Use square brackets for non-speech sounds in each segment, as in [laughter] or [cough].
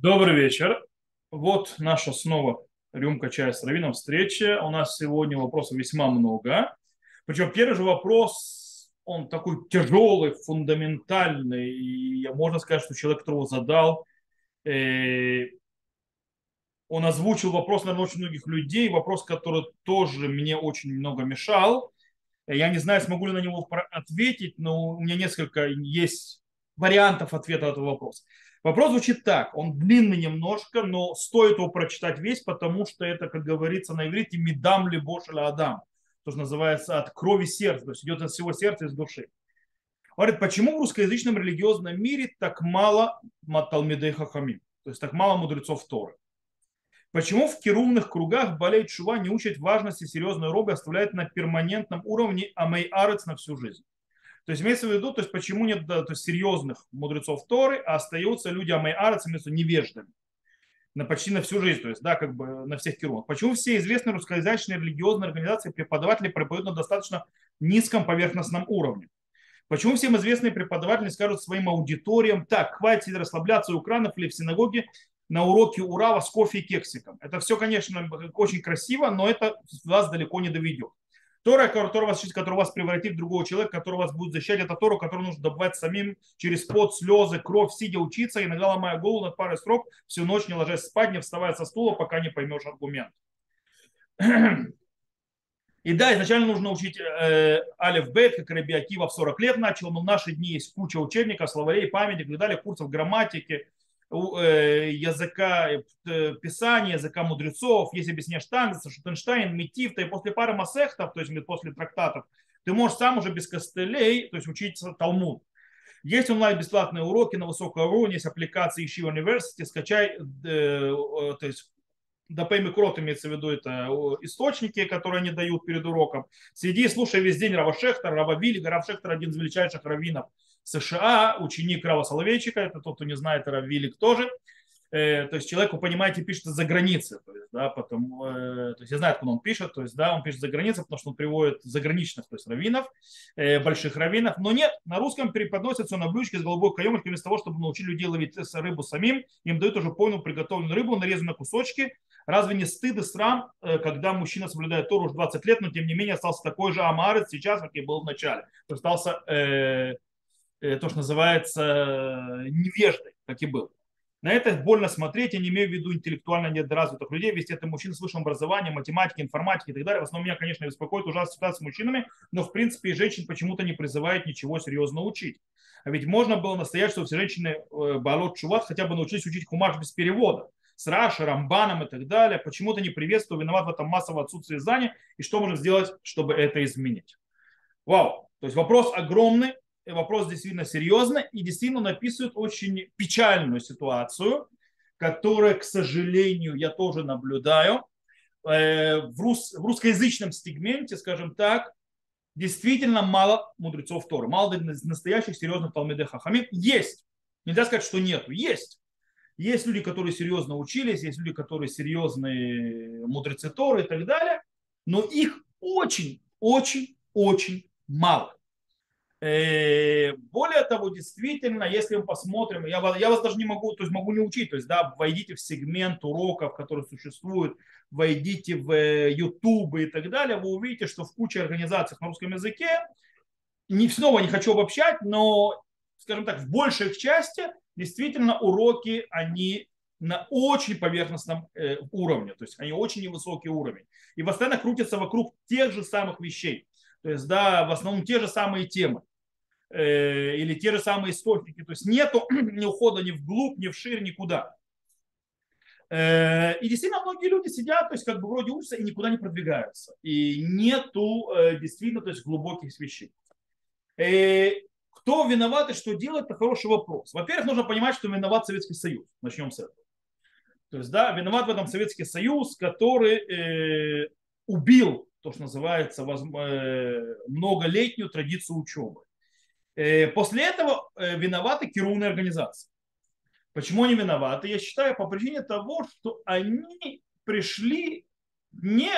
Добрый вечер. Вот наша снова рюмка чая с раввином встреча. У нас сегодня вопросов весьма много. Причем первый же вопрос, он такой тяжелый, фундаментальный. И можно сказать, что человек, которого задал, э, он озвучил вопрос, наверное, очень многих людей. Вопрос, который тоже мне очень много мешал. Я не знаю, смогу ли на него ответить, но у меня несколько есть вариантов ответа на этот вопрос. Вопрос звучит так, он длинный немножко, но стоит его прочитать весь, потому что это, как говорится на иврите, медам ли бошеля адам, то, что называется от крови сердца, то есть идет от всего сердца из души. Говорит, почему в русскоязычном религиозном мире так мало маталмидей хахамим, то есть так мало мудрецов Торы? Почему в керумных кругах болеет шува не учат важности серьезной робы, оставляет на перманентном уровне амей арец на всю жизнь? То есть имеется в виду, то есть почему нет то есть серьезных мудрецов Торы, а остаются люди амей арец, имеется невеждами на почти на всю жизнь, то есть, да, как бы на всех керунах. Почему все известные русскоязычные религиозные организации преподаватели преподают на достаточно низком поверхностном уровне? Почему всем известные преподаватели скажут своим аудиториям, так, хватит расслабляться у кранов или в синагоге на уроке Урава с кофе и кексиком. Это все, конечно, очень красиво, но это вас далеко не доведет. Тора, которая вас, который вас превратит в другого человека, который вас будет защищать, это Тора, которую нужно добывать самим через пот, слезы, кровь, сидя учиться, иногда ломая голову над парой строк, всю ночь не ложась спать, не вставая со стула, пока не поймешь аргумент. И да, изначально нужно учить э, Алиф Бет, как Раби Акива в 40 лет начал, но в наши дни есть куча учебников, словарей, памятник и далее, курсов грамматики, языка э, писания, языка мудрецов, есть объяснение Штангса, Шутенштайн, Метифта, и после пары масехтов, то есть после трактатов, ты можешь сам уже без костылей, то есть учить Талмуд. Есть онлайн бесплатные уроки на высоком уровне, есть аппликации Ищи University, скачай, э, то есть ДП Микрот имеется в виду это источники, которые они дают перед уроком. Сиди, слушай весь день Рава Шехтер, Рава Виллига. Рав Шехтер один из величайших раввинов США, ученик Рава Соловейчика, это тот, кто не знает, Рав Виллик тоже. Э, то есть человек, вы понимаете, пишет за границы. То есть, да, потом, э, то есть я знаю, откуда он пишет, то есть, да, он пишет за границей, потому что он приводит заграничных, то есть раввинов, э, больших раввинов. Но нет, на русском переподносится на блюдечке с голубой каемочкой вместо того, чтобы научить людей ловить рыбу самим, им дают уже полную приготовленную рыбу, нарезанную на кусочки. Разве не стыд и срам, когда мужчина соблюдает Тору уже 20 лет, но тем не менее остался такой же амарец сейчас, как и был в начале. То есть остался э, э, то, что называется невеждой, как и был. На это больно смотреть, я не имею в виду интеллектуально недоразвитых людей, ведь это мужчины с высшим образованием, математики, информатики и так далее. В основном меня, конечно, беспокоит ужасная ситуация с мужчинами, но в принципе и женщин почему-то не призывает ничего серьезно учить. А ведь можно было настоять, что все женщины э, Балот Чуват хотя бы научились учить хумаш без перевода с Рашей, Рамбаном и так далее. Почему-то не приветствую, виноват в этом массовое отсутствие знаний. И что можно сделать, чтобы это изменить? Вау. То есть вопрос огромный, вопрос действительно серьезный и действительно написывают очень печальную ситуацию, которая, к сожалению, я тоже наблюдаю э, в, рус, в русскоязычном сегменте, скажем так, действительно мало мудрецов Торы, мало настоящих серьезных Талмиде Хахамим. Есть. Нельзя сказать, что нету. Есть. Есть люди, которые серьезно учились, есть люди, которые серьезные мудрецы Торы и так далее, но их очень, очень, очень мало. Э, более того, действительно, если мы посмотрим, я вас, я вас даже не могу, то есть могу не учить, то есть, да, войдите в сегмент уроков, которые существуют, войдите в э, YouTube и так далее, вы увидите, что в куче организаций на русском языке, не снова не хочу обобщать, но, скажем так, в большей части действительно уроки, они на очень поверхностном э, уровне, то есть они очень невысокий уровень. И постоянно крутятся вокруг тех же самых вещей. То есть, да, в основном те же самые темы. Э, или те же самые источники. То есть нету [clears throat] ни ухода ни вглубь, ни вширь, никуда. Э, и действительно многие люди сидят, то есть как бы вроде учатся и никуда не продвигаются. И нету э, действительно то есть глубоких вещей. Кто виноват и что делать, это хороший вопрос. Во-первых, нужно понимать, что виноват Советский Союз. Начнем с этого. То есть, да, виноват в этом Советский Союз, который э, убил то, что называется, многолетнюю традицию учебы. Э, после этого э, виноваты кирунные организации. Почему они виноваты? Я считаю, по причине того, что они пришли не...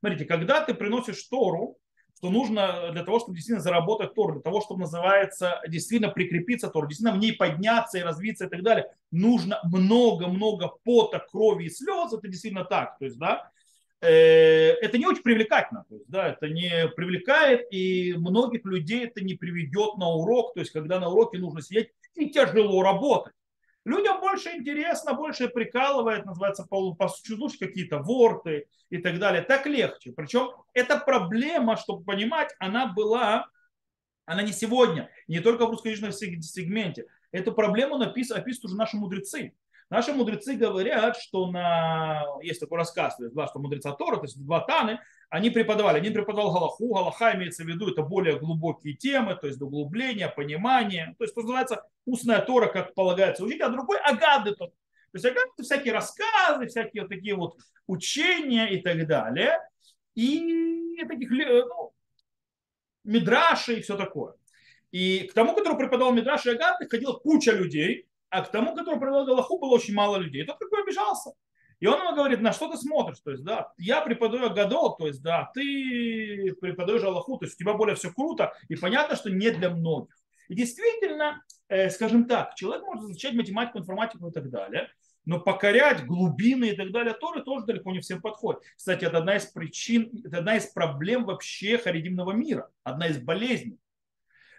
Смотрите, когда ты приносишь Тору, что нужно для того, чтобы действительно заработать Тор, для того, чтобы называется действительно прикрепиться Тор, действительно в ней подняться и развиться и так далее, нужно много-много пота, крови и слез, это действительно так. То есть, да, это не очень привлекательно, то есть, да, это не привлекает, и многих людей это не приведет на урок, то есть, когда на уроке нужно сидеть и тяжело работать. Людям больше интересно, больше прикалывает, называется, послушать какие-то ворты и так далее. Так легче. Причем эта проблема, чтобы понимать, она была, она не сегодня, не только в русскоязычном сегменте. Эту проблему напис, описывают уже наши мудрецы. Наши мудрецы говорят, что на... есть такой рассказ, то есть два, что мудреца Тора, то есть два Таны, они преподавали. Один преподавал Галаху, Галаха имеется в виду, это более глубокие темы, то есть углубление, понимание. То есть, что называется, устная Тора, как полагается учить, а другой Агады. То есть Агады это всякие рассказы, всякие вот такие вот учения и так далее. И таких ну, мидраши и все такое. И к тому, который преподавал Мидраши и Агады, ходила куча людей, а к тому, который преподавал Галаху, было очень мало людей. И тот как бы обижался. И он ему говорит, на что ты смотришь? То есть, да, я преподаю Гадол, то есть, да, ты преподаешь Аллаху, то есть у тебя более все круто, и понятно, что не для многих. И действительно, э, скажем так, человек может изучать математику, информатику и так далее, но покорять глубины и так далее Торы тоже далеко не всем подходит. Кстати, это одна из причин, это одна из проблем вообще харидимного мира, одна из болезней.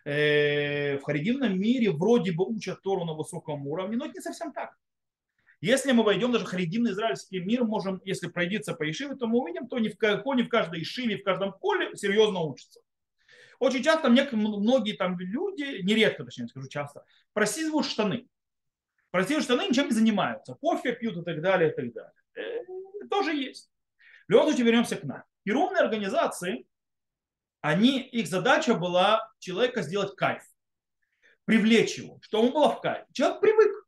Э, в харидимном мире вроде бы учат Тору на высоком уровне, но это не совсем так. Если мы войдем даже в харидимный израильский мир, можем, если пройдется по Ишиве, то мы увидим, то не в, не в каждой Ишиве, в каждом поле серьезно учатся. Очень часто мне, многие там люди, нередко, точнее скажу часто, просиживают штаны. Просиживают штаны, ничем не занимаются. Кофе пьют и так далее, и так далее. Э, тоже есть. В любом случае вернемся к нам. И организации, они, их задача была человека сделать кайф. Привлечь его, что он был в кайф. Человек привык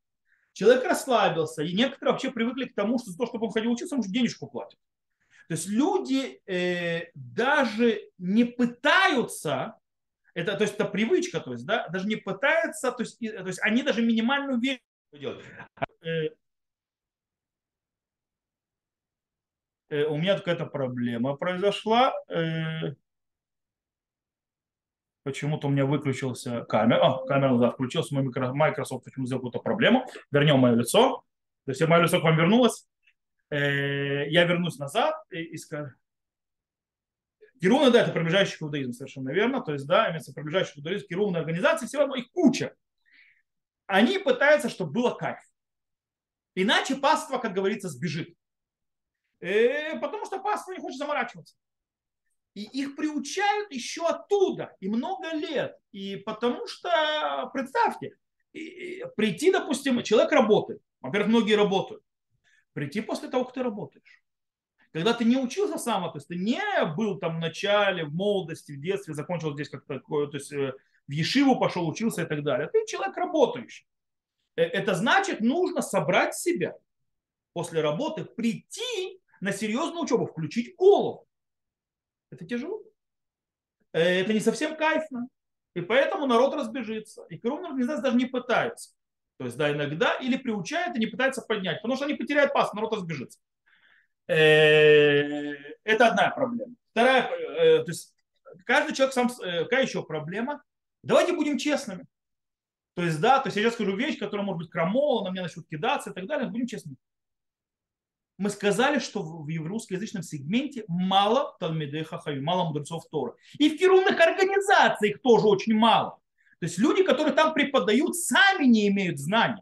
Человек расслабился, и некоторые вообще привыкли к тому, что за то, чтобы он ходил учиться, он уже денежку платит. То есть люди э, даже не пытаются, это, то есть это привычка, то есть, да, даже не пытаются, то есть, то есть они даже минимальную вещь делают. Э, э, у меня какая-то проблема произошла. Э, Почему-то у меня выключился камера. А, камера, да, включился. Мой Microsoft почему сделал какую-то проблему. Вернем мое лицо. То есть мое лицо к вам вернулось. Э, я вернусь назад и, скажу. Кируны, да, это приближающий к иудаизму, совершенно верно. То есть, да, имеется приближающий к иудаизму, кируны организации, все равно их куча. Они пытаются, чтобы было кайф. Иначе паства, как говорится, сбежит. Э, потому что паства не хочет заморачиваться. И их приучают еще оттуда, и много лет. И потому что, представьте, прийти, допустим, человек работает. Во-первых, многие работают. Прийти после того, как ты работаешь. Когда ты не учился сам, то есть ты не был там в начале, в молодости, в детстве, закончил здесь как такое, то есть э, в Ешиву пошел, учился и так далее. Ты человек работающий. Э, это значит, нужно собрать себя после работы, прийти на серьезную учебу, включить голову. Это тяжело. Э, это не совсем кайфно. И поэтому народ разбежится. И кровные организации даже не пытаются. То есть, да, иногда или приучают и не пытаются поднять, потому что они потеряют пас, народ разбежится. Э, это одна проблема. Вторая, э, то есть каждый человек сам, какая еще проблема? Давайте будем честными. То есть, да, то есть я сейчас скажу вещь, которая может быть крамола, на меня начнут кидаться и так далее, будем честными мы сказали, что в русскоязычном сегменте мало Талмидей Хахави, мало мудрецов Тора. И в кирунных организациях тоже очень мало. То есть люди, которые там преподают, сами не имеют знаний.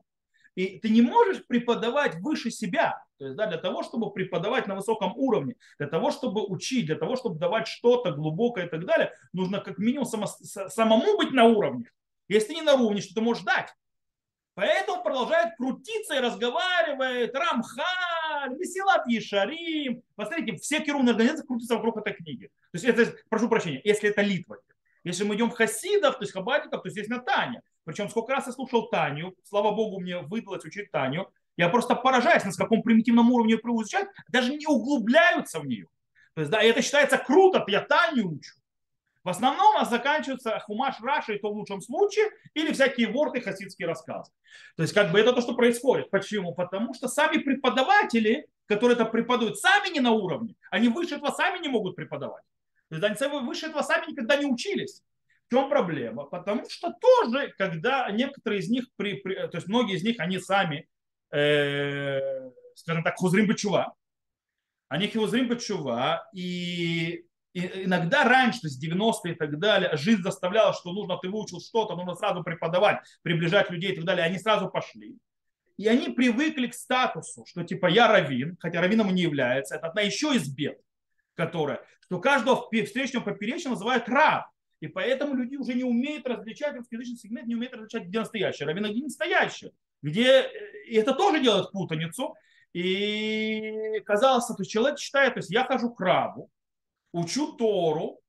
И ты не можешь преподавать выше себя. То есть, да, для того, чтобы преподавать на высоком уровне, для того, чтобы учить, для того, чтобы давать что-то глубокое и так далее, нужно как минимум само, самому быть на уровне. Если ты не на уровне, что ты можешь дать? Поэтому продолжает крутиться и разговаривает Рамхаль, Месилат Ешарим. Посмотрите, все кирунные организации крутятся вокруг этой книги. То есть это, прошу прощения, если это Литва. Если мы идем в хасидов, то есть хабатиков, то здесь на Таня. Причем сколько раз я слушал Таню, слава богу, мне выдалось учить Таню. Я просто поражаюсь, на каком примитивном уровне ее изучают, даже не углубляются в нее. То есть, да, это считается круто, я Таню учу. В основном у нас заканчивается хумаш Раша, и то в лучшем случае, или всякие ворты, хасидские рассказы. То есть как бы это то, что происходит. Почему? Потому что сами преподаватели, которые это преподают, сами не на уровне. Они выше этого сами не могут преподавать. То есть они выше этого сами никогда не учились. В чем проблема? Потому что тоже, когда некоторые из них, при, при, то есть многие из них, они сами, э, скажем так, хузрим бачува, они хузрим бачува, и и иногда раньше, есть 90-е и так далее, жизнь заставляла, что нужно, ты выучил что-то, нужно сразу преподавать, приближать людей и так далее. Они сразу пошли. И они привыкли к статусу, что типа я равин, хотя раввином не является. Это одна еще из бед, которая, что каждого встречного поперечного называют раб. И поэтому люди уже не умеют различать, русскоязычный сегмент не умеет различать, где настоящий раввин, а где настоящий. Где... И это тоже делает путаницу. И казалось, что человек считает, то есть я хожу к рабу, учу Тору,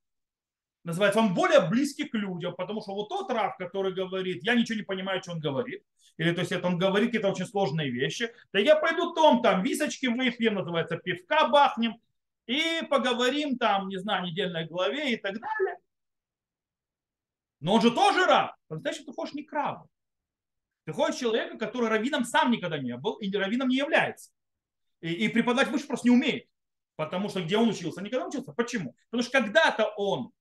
называется, он более близкий к людям, потому что вот тот раб, который говорит, я ничего не понимаю, что он говорит, или то есть это он говорит какие-то очень сложные вещи, да я пойду том, там, височки выпьем, называется, пивка бахнем, и поговорим там, не знаю, недельной главе и так далее. Но он же тоже раб. По-настоящему ты хочешь не к. Ты хочешь человека, который раввином сам никогда не был и раввином не является. И, и преподавать выше просто не умеет. Потому что где он учился? Никогда учился. Почему? Потому что когда-то он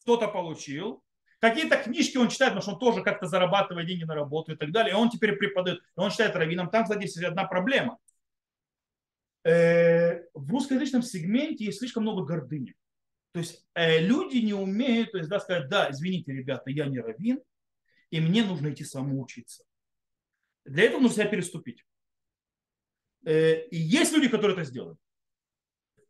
что-то получил, какие-то книжки он читает, потому что он тоже как-то зарабатывает деньги на работу и так далее, и он теперь преподает, он считает раввином. Там, кстати, есть одна проблема. Э, в русскоязычном сегменте есть слишком много гордыни. То есть э, люди не умеют, то есть, да, сказать, да, извините, ребята, я не раввин, и мне нужно идти самоучиться. Для этого нужно себя переступить. Э, и есть люди, которые это сделают.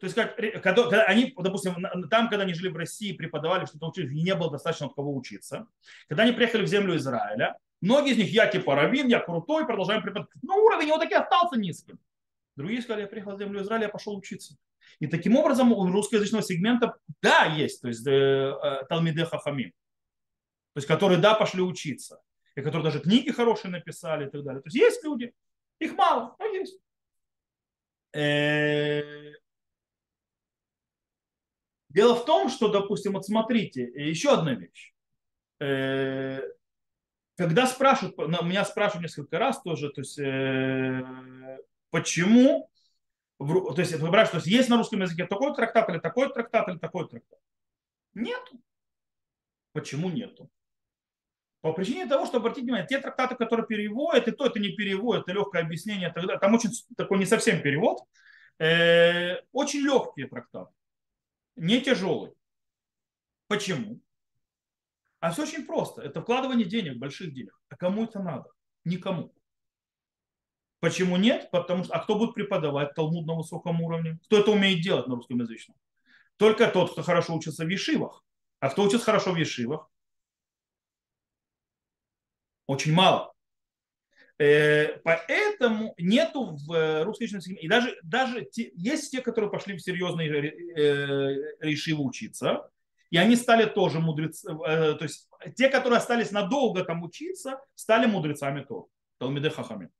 То есть, как, когда, они, допустим, там, когда они жили в России, преподавали, что-то учились, не было достаточно от кого учиться. Когда они приехали в землю Израиля, многие из них, я типа раввин, я крутой, продолжаем преподавать. Но уровень его таки остался низким. Другие сказали, я приехал в землю Израиля, я пошел учиться. И таким образом у русскоязычного сегмента, да, есть, то есть э, э, Талмиде Хахамим, то есть которые, да, пошли учиться, и которые даже книги хорошие написали и так далее. То есть есть люди, их мало, но есть. Э, Дело в том, что, допустим, вот смотрите, еще одна вещь. Э, когда спрашивают, меня спрашивают несколько раз тоже, то есть, э, почему, то есть, выбирают, то есть, есть на русском языке такой трактат или такой трактат или такой трактат? Нету. Почему нету? По причине того, что, обратите внимание, те трактаты, которые переводят, и то это не перевод, это легкое объяснение, тогда, там очень такой не совсем перевод, э, очень легкие трактаты не тяжелый. Почему? А все очень просто. Это вкладывание денег, больших денег. А кому это надо? Никому. Почему нет? Потому что, а кто будет преподавать Талмуд на высоком уровне? Кто это умеет делать на русском язычном? Только тот, кто хорошо учится в Ешивах. А кто учится хорошо в Ешивах? Очень мало. Э, поэтому нету в э, русскоязычном сегменте, и даже, даже те, есть те, которые пошли в серьезные э, решивы учиться, и они стали тоже мудрецами, то есть те, которые остались надолго там учиться, стали мудрецами тоже, Талмиды Хахами.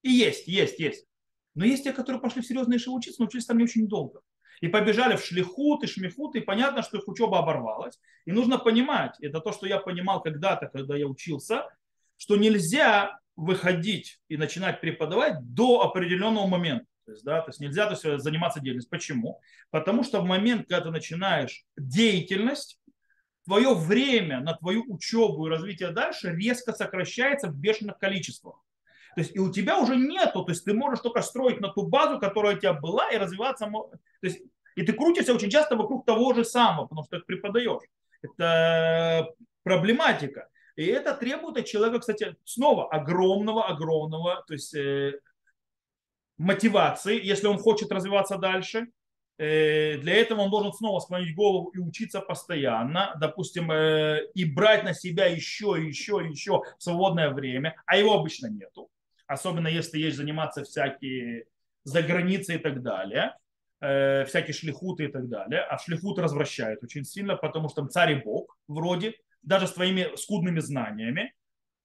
И есть, есть, есть. Но есть те, которые пошли в серьезные решивы учиться, но учились там не очень долго. И побежали в шлихут и шмихут, и понятно, что их учеба оборвалась. И нужно понимать, это то, что я понимал когда-то, когда я учился, что нельзя выходить и начинать преподавать до определенного момента. То есть, да, то есть нельзя то есть, заниматься деятельностью. Почему? Потому что в момент, когда ты начинаешь деятельность, твое время на твою учебу и развитие дальше резко сокращается в бешеных количествах. То есть и у тебя уже нету, то есть ты можешь только строить на ту базу, которая у тебя была, и развиваться. То есть, и ты крутишься очень часто вокруг того же самого, потому что ты преподаешь. Это проблематика. И это требует от человека, кстати, снова огромного-огромного, то есть э, мотивации, если он хочет развиваться дальше. Э, для этого он должен снова склонить голову и учиться постоянно, допустим, э, и брать на себя еще, еще, еще свободное время, а его обычно нету. Особенно если есть заниматься всякие за границей и так далее э, всякие шлихуты и так далее. А шлихут развращает очень сильно, потому что там царь и бог вроде, даже с твоими скудными знаниями,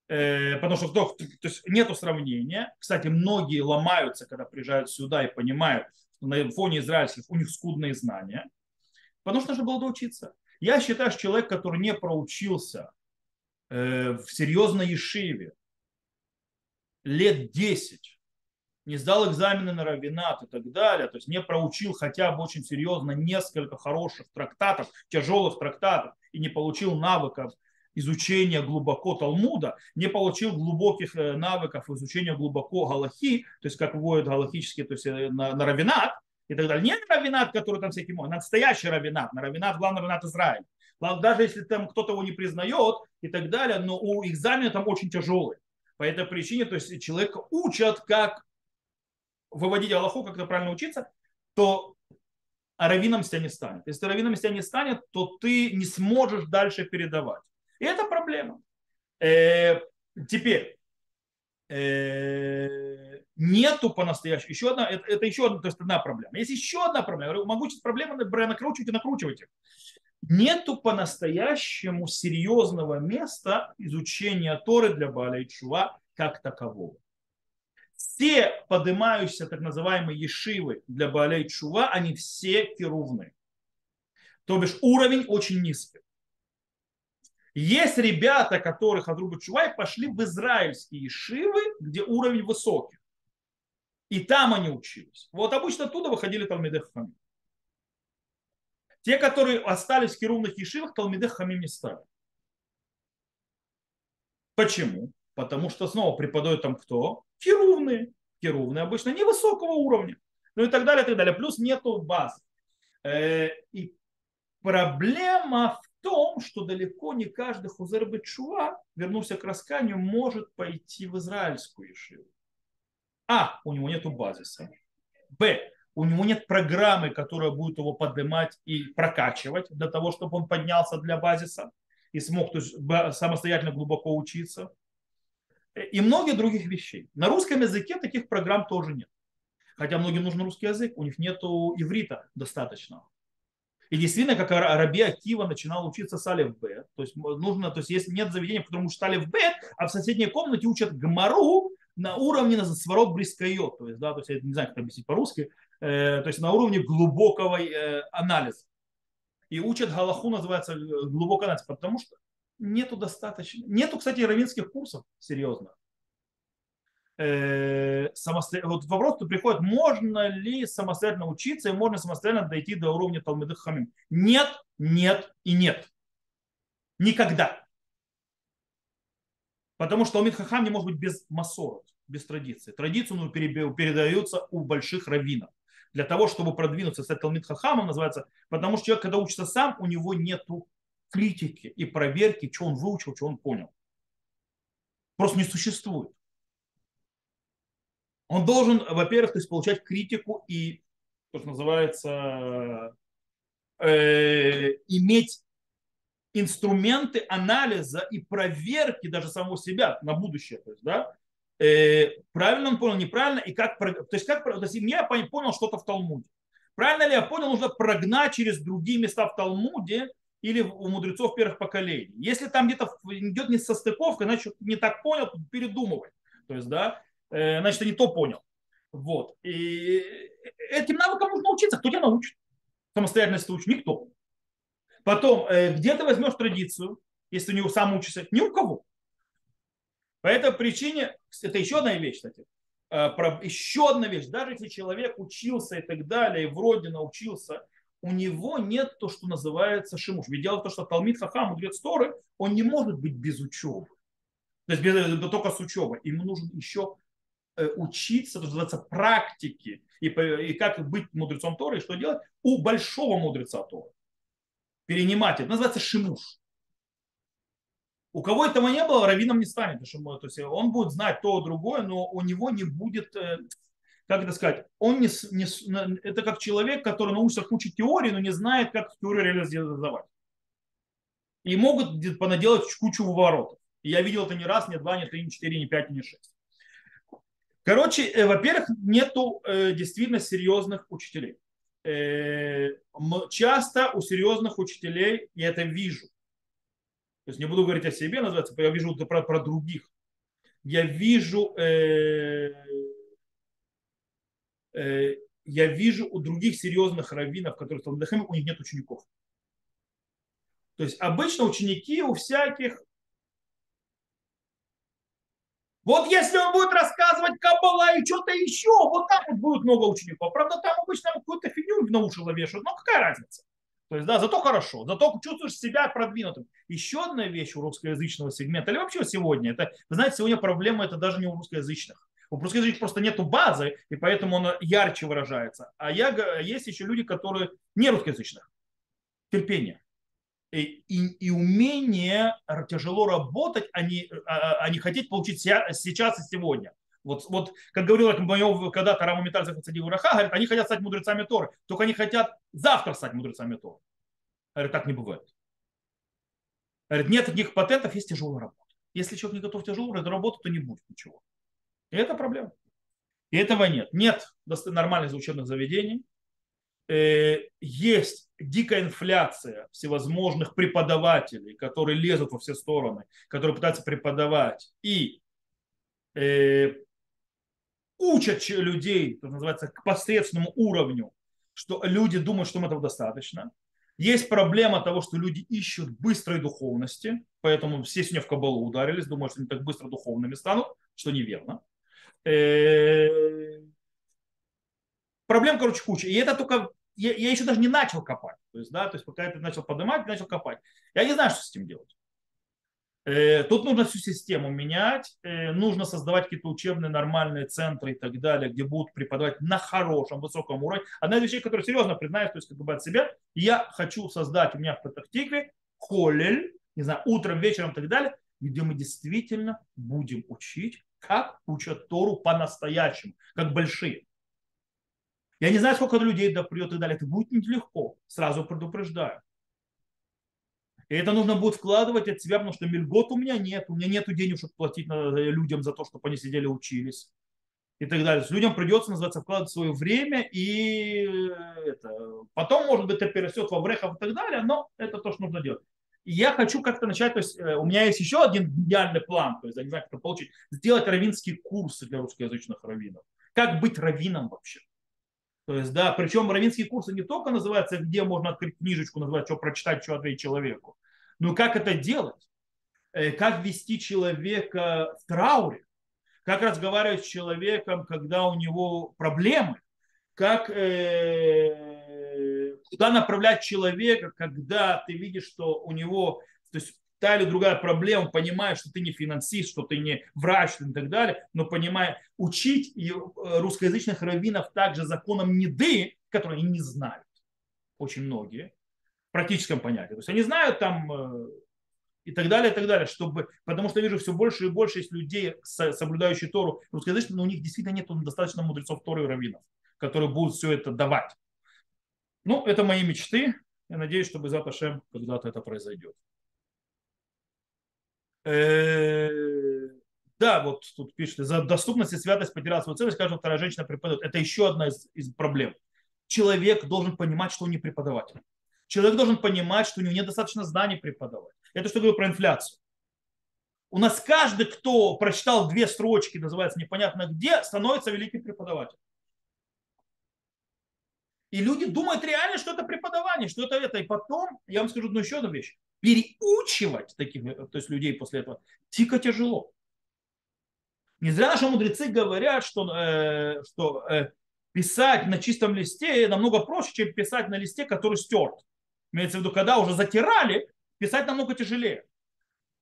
э, потому что то, есть нету сравнения. Кстати, многие ломаются, когда приезжают сюда и понимают, что на фоне израильских у них скудные знания, потому что нужно было доучиться. Я считаю, что человек, который не проучился э, в серьезной ешиве лет 10, не сдал экзамены на равенат и так далее, то есть не проучил хотя бы очень серьезно несколько хороших трактатов, тяжелых трактатов и не получил навыков изучения глубоко Талмуда, не получил глубоких э, навыков изучения глубоко Галахи, то есть как вводят галахические, то есть э, на, на равенат и так далее. Не равенат, который там всякий мой, настоящий равенат, на равенат, главный равенат Израиля. Даже если там кто-то его не признает и так далее, но у экзамена там очень тяжелый. По этой причине, то есть человека учат, как выводить Аллаху, как это правильно учиться, то раввином с тебя не станет. Если раввином с тебя не станет, то ты не сможешь дальше передавать. И это проблема. Э, теперь, э, нету по-настоящему. Еще одна, это, это еще одна, то есть одна проблема. Есть еще одна проблема. Могу сейчас проблемы накручивать и накручивать их. Нету по-настоящему серьезного места изучения Торы для Баля и Чува как такового все поднимающиеся так называемые ешивы для Баалей Чува, они все керувны. То бишь уровень очень низкий. Есть ребята, которые Хадрубы Чувай пошли в израильские ешивы, где уровень высокий. И там они учились. Вот обычно оттуда выходили Талмиды Хамим. Те, которые остались в керувных ешивах, Талмиды Хамим не стали. Почему? Потому что снова преподают там кто? Керувные. Керувные обычно невысокого уровня. Ну и так далее, и так далее. Плюс нету баз. Э, и проблема в том, что далеко не каждый хузер Бетшуа, вернулся к расканию, может пойти в израильскую ешиву. А, у него нету базиса. Б, у него нет программы, которая будет его поднимать и прокачивать для того, чтобы он поднялся для базиса и смог то есть, самостоятельно глубоко учиться и многие других вещей. На русском языке таких программ тоже нет. Хотя многим нужен русский язык, у них нет иврита достаточно. И действительно, как Араби Акива начинал учиться с Алиф Б, то есть нужно, то есть если нет заведения, в котором учат Алиф Б, а в соседней комнате учат Гмару на уровне на сворот близкое, то есть, да, то есть я не знаю, как объяснить по-русски, э, то есть на уровне глубокого э, анализа. И учат Галаху, называется э, глубокий анализ, потому что нету достаточно. Нету, кстати, равинских курсов серьезно. Э, вот вопрос приходит, можно ли самостоятельно учиться и можно самостоятельно дойти до уровня Талмидых Хамим. Нет, нет и нет. Никогда. Потому что Талмид Хахам не может быть без масорот, без традиции. Традиции ну, передаются у больших раввинов. Для того, чтобы продвинуться, стать Талмид Хахамом называется, потому что человек, когда учится сам, у него нету критики и проверки, что он выучил, что он понял. Просто не существует. Он должен, во-первых, то есть получать критику и, то, что называется, э, иметь инструменты анализа и проверки даже самого себя на будущее. То есть, да, э, правильно он понял, неправильно, и как, то есть, как, то есть я понял что-то в Талмуде. Правильно ли я понял, нужно прогнать через другие места в Талмуде или у мудрецов первых поколений. Если там где-то идет не состыковка, значит, не так понял, передумывай. То есть, да, э, значит, ты не то понял. Вот. И этим навыкам нужно учиться. Кто тебя научит? Самостоятельности учит? Никто. Потом, э, где ты возьмешь традицию, если у него сам учишься? Ни у кого. По этой причине, это еще одна вещь, кстати, э, еще одна вещь, даже если человек учился и так далее, и вроде научился, у него нет то, что называется шимуш. Ведь дело в том, что Талмит Хахам, мудрец Торы, он не может быть без учебы. То есть без, э, только с учебой. Ему нужно еще э, учиться, то, называется, практики. И, и как быть мудрецом Торы, и что делать у большого мудреца Торы. Перенимать это. Называется шимуш. У кого этого не было, раввином не станет. То есть он будет знать то, другое, но у него не будет э, как это сказать, он не, не, это как человек, который научится куче теорий, но не знает, как теорию реализовать. И могут понаделать кучу ворот. И я видел это не раз, не два, не три, не четыре, не пять, не шесть. Короче, э, во-первых, нету э, действительно серьезных учителей. Э, часто у серьезных учителей я это вижу. То есть не буду говорить о себе, называется, я вижу про, про других. Я вижу Э, я вижу у других серьезных раввинов, которые в Талмудахаме, у них нет учеников. То есть обычно ученики у всяких вот если он будет рассказывать Каббала и что-то еще, вот так вот будет много учеников. Правда, там обычно какую-то фигню на уши вешают, но какая разница? То есть, да, зато хорошо, зато чувствуешь себя продвинутым. Еще одна вещь у русскоязычного сегмента, или вообще сегодня, это, вы знаете, сегодня проблема это даже не у русскоязычных. У русскоязычных просто нету базы, и поэтому он ярче выражается. А я, есть еще люди, которые не русскоязычных. Терпение. И, и, и умение тяжело работать, а не, а, а не хотеть получить сейчас и сегодня. Вот, вот как говорил когда-то Рама Метальцев и Ураха, говорит, они хотят стать мудрецами Торы, только они хотят завтра стать мудрецами Торы. Говорит, так не бывает. Говорит, нет таких патентов, есть тяжелая работа. Если человек не готов тяжелую работу, то не будет ничего. И это проблема. И этого нет. Нет нормальных учебных заведений. Э, есть дикая инфляция всевозможных преподавателей, которые лезут во все стороны, которые пытаются преподавать. И э, учат людей, что называется, к посредственному уровню, что люди думают, что им этого достаточно. Есть проблема того, что люди ищут быстрой духовности, поэтому все сегодня в кабалу ударились, думают, что они так быстро духовными станут, что неверно. Э, проблем, короче, куча. И это только... Я, я еще даже не начал копать. То есть, да, то есть пока это начал поднимать, начал копать. Я не знаю, что с этим делать. Э, тут нужно всю систему менять, э, нужно создавать какие-то учебные нормальные центры и так далее, где будут преподавать на хорошем, высоком уровне. Одна из вещей, которую серьезно признаюсь, то есть как бы от себя, я хочу создать у меня в Патахтикве холлель, не знаю, утром, вечером и так далее, где мы действительно будем учить, как учат Тору по-настоящему, как большие. Я не знаю, сколько людей допрет и так далее. Это будет нелегко, сразу предупреждаю. И это нужно будет вкладывать от себя, потому что мельгот у меня нет. У меня нет денег, чтобы платить людям за то, чтобы они сидели учились. И так далее. С людям придется, называется, вкладывать свое время. И это, потом, может быть, это перерастет во врехов и так далее. Но это то, что нужно делать. Я хочу как-то начать, то есть э, у меня есть еще один гениальный план, то есть я не знаю, как это получить, сделать равинские курсы для русскоязычных раввинов. Как быть раввином вообще? То есть, да, причем равинские курсы не только называются, где можно открыть книжечку, называть, что прочитать, что ответить человеку, но как это делать? Э, как вести человека в трауре? Как разговаривать с человеком, когда у него проблемы? Как, э, куда направлять человека, когда ты видишь, что у него, то есть та или другая проблема, понимая, что ты не финансист, что ты не врач и так далее, но понимая, учить э, русскоязычных раввинов также законам неды, которые они не знают, очень многие, в практическом понятии. То есть они знают там э, и так далее, и так далее, чтобы, потому что я вижу все больше и больше есть людей, соблюдающих Тору русскоязычных, но у них действительно нет достаточно мудрецов Торы и раввинов, которые будут все это давать. Ну, это мои мечты. Я надеюсь, что без Аташем когда-то это произойдет. Э, да, вот тут пишет, за доступность и святость потерял свою целость, каждая вторая женщина преподает. Это еще одна из, из проблем. Человек должен понимать, что он не преподаватель. Человек должен понимать, что у него недостаточно знаний преподавать. Это что говорю про инфляцию. У нас каждый, кто прочитал две строчки, называется непонятно где, становится великим преподавателем. И люди думают реально, что это преподавание, что это это. И потом, я вам скажу одну еще одну вещь переучивать таких э, то есть людей после этого дико тяжело. Не зря наши мудрецы говорят, что, э, что э, писать на чистом листе намного проще, чем писать на листе, который стерт. Имеется в виду, когда уже затирали, писать намного тяжелее.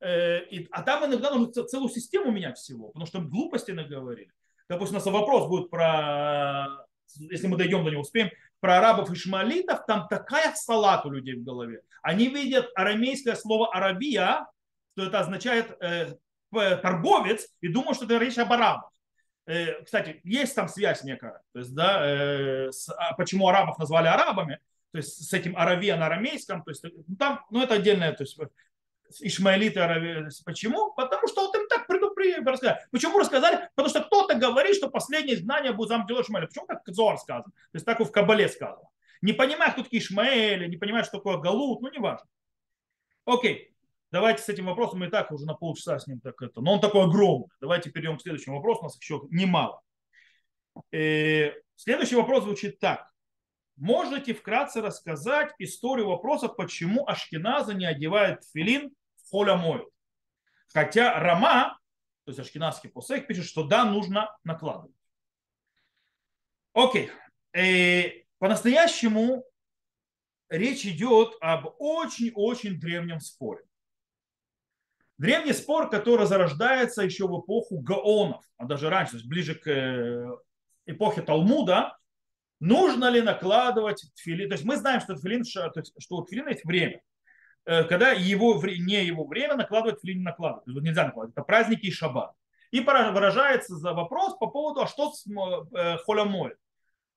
Э, и, а там иногда нужно целую систему менять всего, потому что глупости наговорили. Допустим, у нас вопрос будет про, если мы дойдем до него, успеем, про арабов и шмалитов, там такая салат у людей в голове. Они видят арамейское слово арабия, что это означает э, торговец, и думают, что это речь об арабах. Э, кстати, есть там связь некая. То есть, да, э, с, а почему арабов назвали арабами, то есть с этим аравия на арамейском, то есть ну, там, ну это отдельное, то есть ишмаэлиты, аравия. почему? Потому что вот им так рассказали. Почему рассказали? Потому что кто-то говорит, что последнее знание будет зам Ишмаэля. Почему так Зор сказано? То есть так в Кабале сказано. Не понимая, кто такие Ишмаэли, не понимая, что такое Галут, ну не важно. Окей, давайте с этим вопросом, мы и так уже на полчаса с ним так это, но он такой огромный. Давайте перейдем к следующему вопросу, у нас еще немало. И э, следующий вопрос звучит так. Можете вкратце рассказать историю вопроса, почему Ашкиназа не одевает филин в холя моют? Хотя Рама, то есть ашкенадский посек, пишет, что да, нужно накладывать. Окей. Э, по-настоящему речь идет об очень-очень древнем споре. Древний спор, который зарождается еще в эпоху Гаонов, а даже раньше, то есть ближе к э, эпохе Талмуда, нужно ли накладывать тфилин. То есть мы знаем, что, тфилин, что у тфилина есть время. Э, когда его, не его время накладывать тфилин не накладывать. Есть нельзя накладывать. Это праздники и шаббат. И выражается за вопрос по поводу, а что с э, холямой.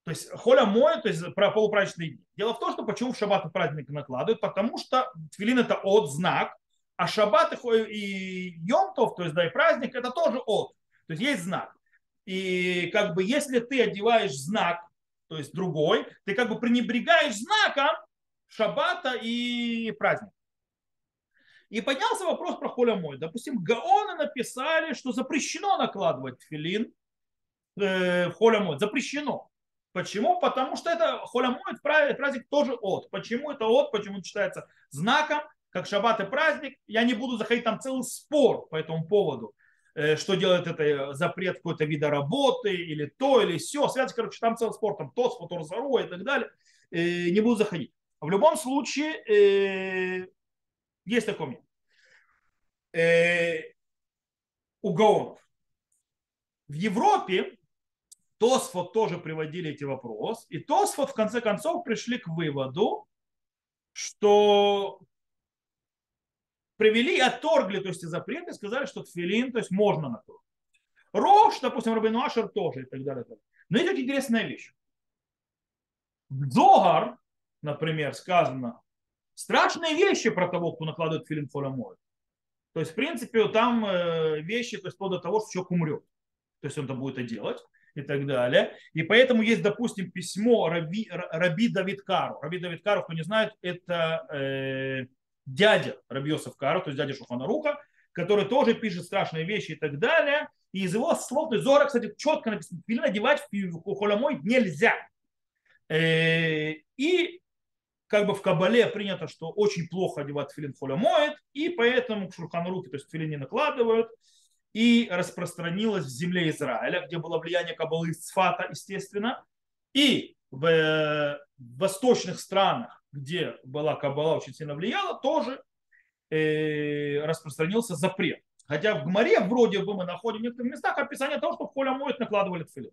То есть холя мой, то есть про полупраздничные дни. Дело в том, что почему в шаббат и праздник накладывают, потому что тфилин это от знак, а шаббат и йомтов, то есть да и праздник, это тоже от. То есть есть знак. И как бы если ты одеваешь знак, то есть другой, ты как бы пренебрегаешь знаком шаббата и праздника. И поднялся вопрос про холя мой. Допустим, Гаоны написали, что запрещено накладывать филин э, в холя мой. Запрещено. Почему? Потому что это холямоид праздник тоже от. Почему это от? Почему считается знаком, как шаббат и праздник? Я не буду заходить там целый спор по этому поводу, э, что делает это запрет какой-то вида работы или то, или все. Связь, короче, там целый спор, там тос, фоторзару и так далее. Э, не буду заходить. В любом случае, э, есть такой момент. У гаонов. В Европе Тосфот тоже приводили эти вопросы. И Тосфот в конце концов пришли к выводу, что привели, отторгли, то есть запреты, сказали, что тфилин, то есть можно на то. Рош, допустим, Рабин Ашер тоже и так далее. Но есть очень интересная вещь. В Зогар, например, сказано страшные вещи про того, кто накладывает филин фоломой. То есть, в принципе, там э, вещи, то есть, до того, что человек умрет. То есть, он это будет это делать и так далее. И поэтому есть, допустим, письмо Раби, Раби Давид Кару. Раби Давид Кару, кто не знает, это э, дядя Раби Йосеф Кару, то есть дядя Шуханаруха, который тоже пишет страшные вещи и так далее. И из его слов, то есть Зора, кстати, четко написано, филин одевать в холомой нельзя. Э, и как бы в Кабале принято, что очень плохо одевать филин в холомоид, и поэтому к Шурханруке, то есть филин не накладывают и распространилась в земле Израиля, где было влияние Кабалы Сфата, естественно, и в восточных странах, где была Кабала очень сильно влияла, тоже э, распространился запрет. Хотя в Гмаре вроде бы мы находим в некоторых местах описание того, что в холе моет накладывали тфилин.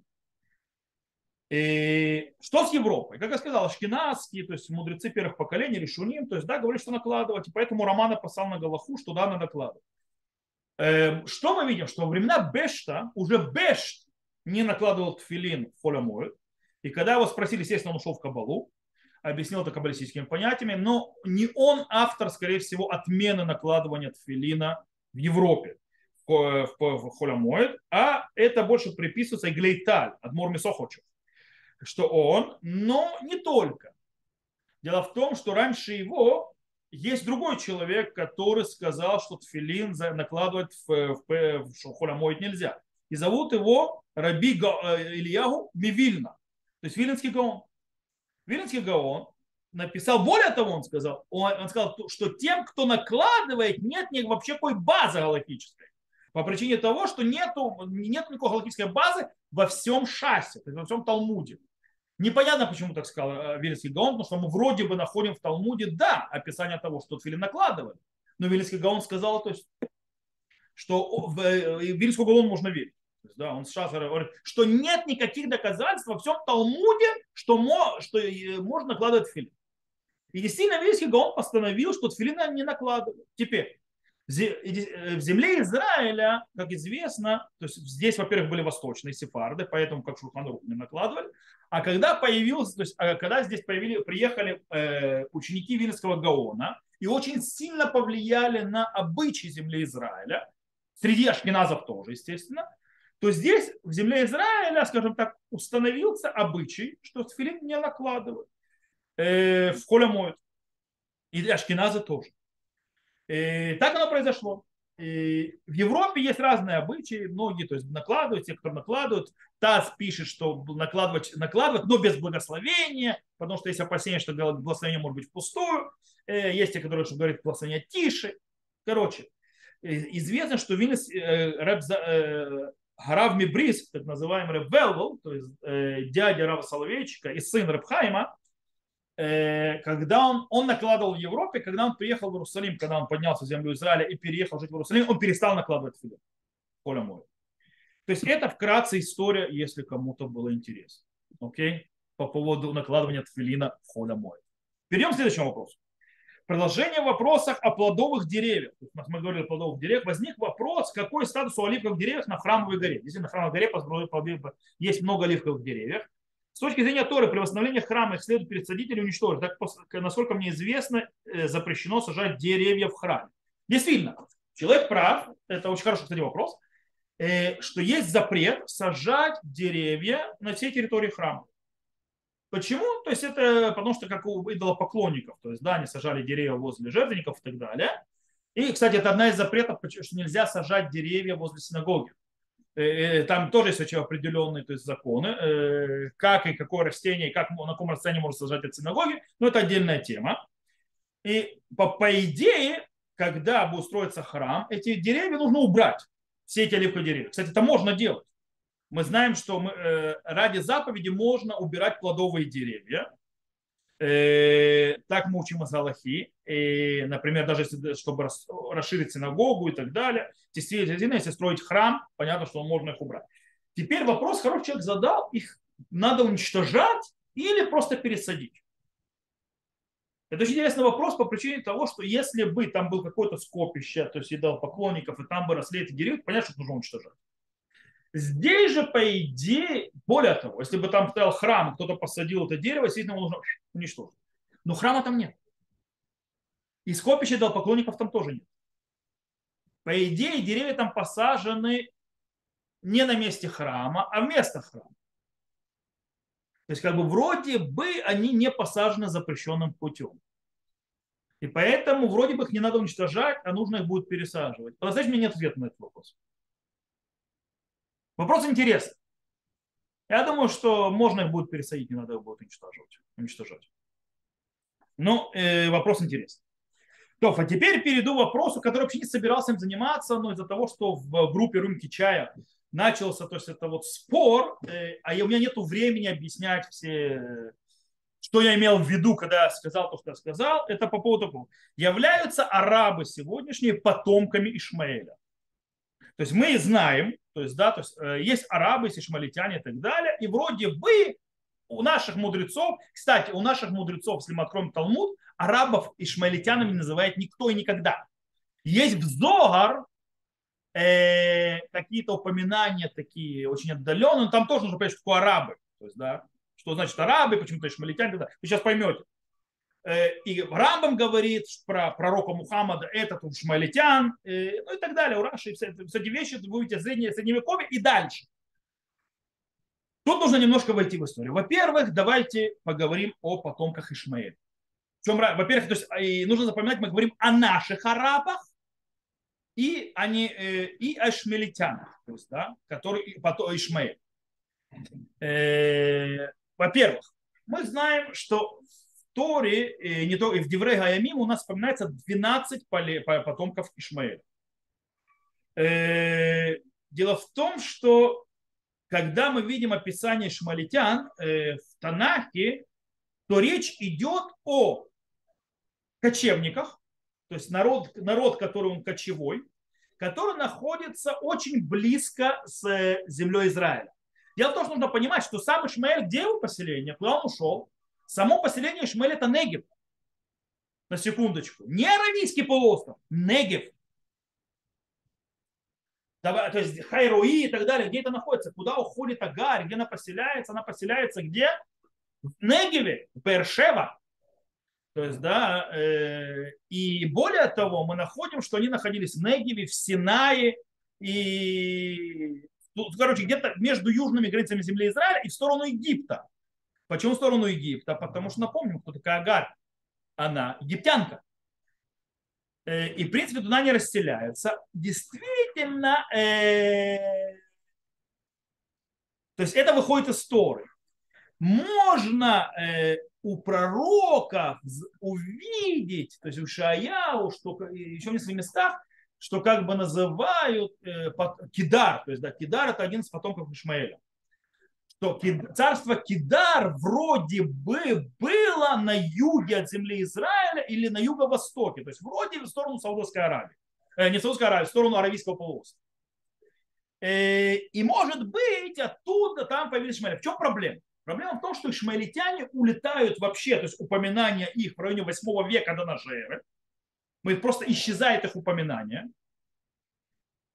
И что с Европой? Как я сказал, ашкенадские, то есть мудрецы первых поколений, решуним, то есть да, говорят, что накладывать, и поэтому Романа послал на Галаху, что да, надо накладывать. Эм, что мы видим? Что во времена Бешта уже Бешт не накладывал тфилин в холямоид. И когда его спросили, естественно, он ушел в Кабалу, объяснил это каббалистическими понятиями, но не он автор, скорее всего, отмены накладывания тфилина в Европе в, в холямоид, а это больше приписывается Иглейталь, Адмор Мисохочев, что он, но не только. Дело в том, что раньше его есть другой человек, который сказал, что тфилин накладывать в, в, в шухолямоид нельзя. И зовут его Раби э, Ильягу Мивильна. То есть Вилинский Гаон. Вилинский Гаон написал, более того, он сказал, он, он сказал, что тем, кто накладывает, нет ни, вообще какой базы галактической. По причине того, что нету, нет никакой галактической базы во всем шасе, то есть во всем Талмуде. Непонятно, почему так сказал э, Вильский Гаон, потому что мы вроде бы находим в Талмуде, да, описание того, что Тфилин накладывали. Но Вильский Гаон сказал, то есть, что в э, Вильскому Гаону можно верить. Есть, да, он сейчас говорит, что нет никаких доказательств во всем Талмуде, что, мо, что э, можно накладывать филин. И действительно Вильский Гаон постановил, что тфилина не накладывают. Теперь, в земле Израиля, как известно, то есть здесь, во-первых, были восточные сефарды, поэтому как Шурхану не накладывали, а когда появился, то есть а когда здесь появили, приехали э, ученики Вильнского Гаона и очень сильно повлияли на обычаи земли Израиля, среди ашкеназов тоже, естественно, то здесь в земле Израиля, скажем так, установился обычай, что тфилин не накладывают э, в холе моют. И ашкеназы тоже. И так оно произошло. И в Европе есть разные обычаи, многие то есть, накладывают, те, кто накладывают. ТАСС пишет, что накладывать, накладывать, но без благословения, потому что есть опасение, что благословение может быть впустую. Э, есть те, которые что говорят благословение тише. Короче, известно, что Вильнюс, э, Рэб, э, Гарав Мибрис, так называемый Ребелвел, то есть э, дядя Рава Соловейчика и сын Рабхайма, э, когда он, он накладывал в Европе, когда он приехал в Иерусалим, когда он поднялся в землю Израиля и переехал жить в Иерусалим, он перестал накладывать филин поле моря. То есть это вкратце история, если кому-то было интересно. Окей? По поводу накладывания тфилина в холе моря. Перейдем к следующему вопросу. Продолжение в о плодовых деревьях. Мы говорили о плодовых деревьях. Возник вопрос, какой статус у оливковых деревьев на храмовой горе. Если на храмовой горе есть много оливковых деревьев. С точки зрения Торы, при восстановлении храма их следует пересадить или уничтожить. Так, насколько мне известно, э, запрещено сажать деревья в храме. Действительно, человек прав, это очень хороший, кстати, вопрос, э, что есть запрет сажать деревья на всей территории храма. Почему? То есть это потому что как у идолопоклонников, то есть да, они сажали деревья возле жертвенников и так далее. И, кстати, это одна из запретов, что нельзя сажать деревья возле синагоги. Э, э, там тоже есть очень определенные то есть, законы, э, как и какое растение, как, на каком расстоянии можно сажать от синагоги, но это отдельная тема. И по, по идее, когда будет строиться храм, эти деревья нужно убрать, все эти оливковые деревья. Кстати, это можно делать мы знаем, что мы, ради заповеди можно убирать плодовые деревья. Э, так мы учим из Аллахи. И, например, даже если, чтобы расширить синагогу и так далее. Если строить храм, понятно, что можно их убрать. Теперь вопрос хороший человек задал, их надо уничтожать или просто пересадить. Это очень интересный вопрос по причине того, что если бы там был какое-то скопище, то есть едал поклонников, и там бы росли эти деревья, понятно, что нужно уничтожать. Здесь же, по идее, более того, если бы там стоял храм, кто-то посадил это дерево, естественно, его нужно уничтожить. Но храма там нет. И скопища поклонников там тоже нет. По идее, деревья там посажены не на месте храма, а вместо храма. То есть, как бы вроде бы они не посажены запрещенным путем. И поэтому вроде бы их не надо уничтожать, а нужно их будет пересаживать. По-настоящему нет ответа на этот вопрос. Вопрос интересный. Я думаю, что можно их будет пересадить, не надо их будет уничтожать. уничтожать. Но э, вопрос интересный. То, а теперь перейду к вопросу, который вообще не собирался им заниматься, но из-за того, что в группе рюмки чая начался, то есть это вот спор, э, а у меня нет времени объяснять все, что я имел в виду, когда я сказал то, что я сказал, это по поводу того, являются арабы сегодняшние потомками Ишмаэля. То есть мы знаем, то есть, да, то есть э, есть арабы, есть ишмалитяне и так далее, и вроде бы у наших мудрецов, кстати, у наших мудрецов, если мы откроем Талмуд, арабов ишмаилитянами не называет никто и никогда. Есть в Зогар э, какие-то упоминания такие очень отдаленные, но там тоже нужно понять, что такое арабы. То есть, да, что значит арабы, почему-то ишмаилитяне. Вы сейчас поймете. Э, и Рамбам говорит про пророка Мухаммада, этот у э, ну и так далее, у Раши, все, все эти вещи вы будете среднее, средневековье и дальше. Тут нужно немножко войти в историю. Во-первых, давайте поговорим о потомках Ишмаэля. Во-первых, то есть, и нужно запоминать, мы говорим о наших арабах и, они, э, и о шмелитянах, то есть, да, которые потом Ишмаэль. Во-первых, мы знаем, что Торе, и не то, и в Девре Гаямим у нас вспоминается 12 потомков Ишмаэля. Э, дело в том, что когда мы видим описание шмалитян э, в Танахе, то речь идет о кочевниках, то есть народ, народ, который он кочевой, который находится очень близко с землей Израиля. Дело в том, что нужно понимать, что сам Ишмаэль, где его поселение, куда он ушел, Само поселение Ишмаэль это Негев. На секундочку. Не Аравийский полуостров, Негев. То есть Хайруи и так далее, где это находится, куда уходит Агарь, где она поселяется, она поселяется где? В Негеве, в Бершева. То есть, да, э, и более того, мы находим, что они находились в Негеве, в Синае, и, ну, короче, где-то между южными границами земли Израиля и в сторону Египта. Почему в сторону Египта? Потому что напомним, кто такая Агарь. Она египтянка. Э, и, в принципе, туда не расселяются. Действительно, э... то есть это выходит из Торы. Можно э, у пророков увидеть, то есть у Шаяу, что еще в нескольких местах, что как бы называют э, Кидар, то есть да, Кидар это один из потомков Ишмаэля, что царство Кидар вроде бы было на юге от земли Израиля или на юго-востоке, то есть вроде в сторону Саудовской Аравии, э, не Саудовской Аравии, в сторону Аравийского полуострова. Э, и может быть оттуда там появились Ишмаэли. В чем проблема? Проблема в том, что ишмаэлитяне улетают вообще, то есть упоминания их в районе 8 века до нашей эры. Мы просто исчезает их упоминание.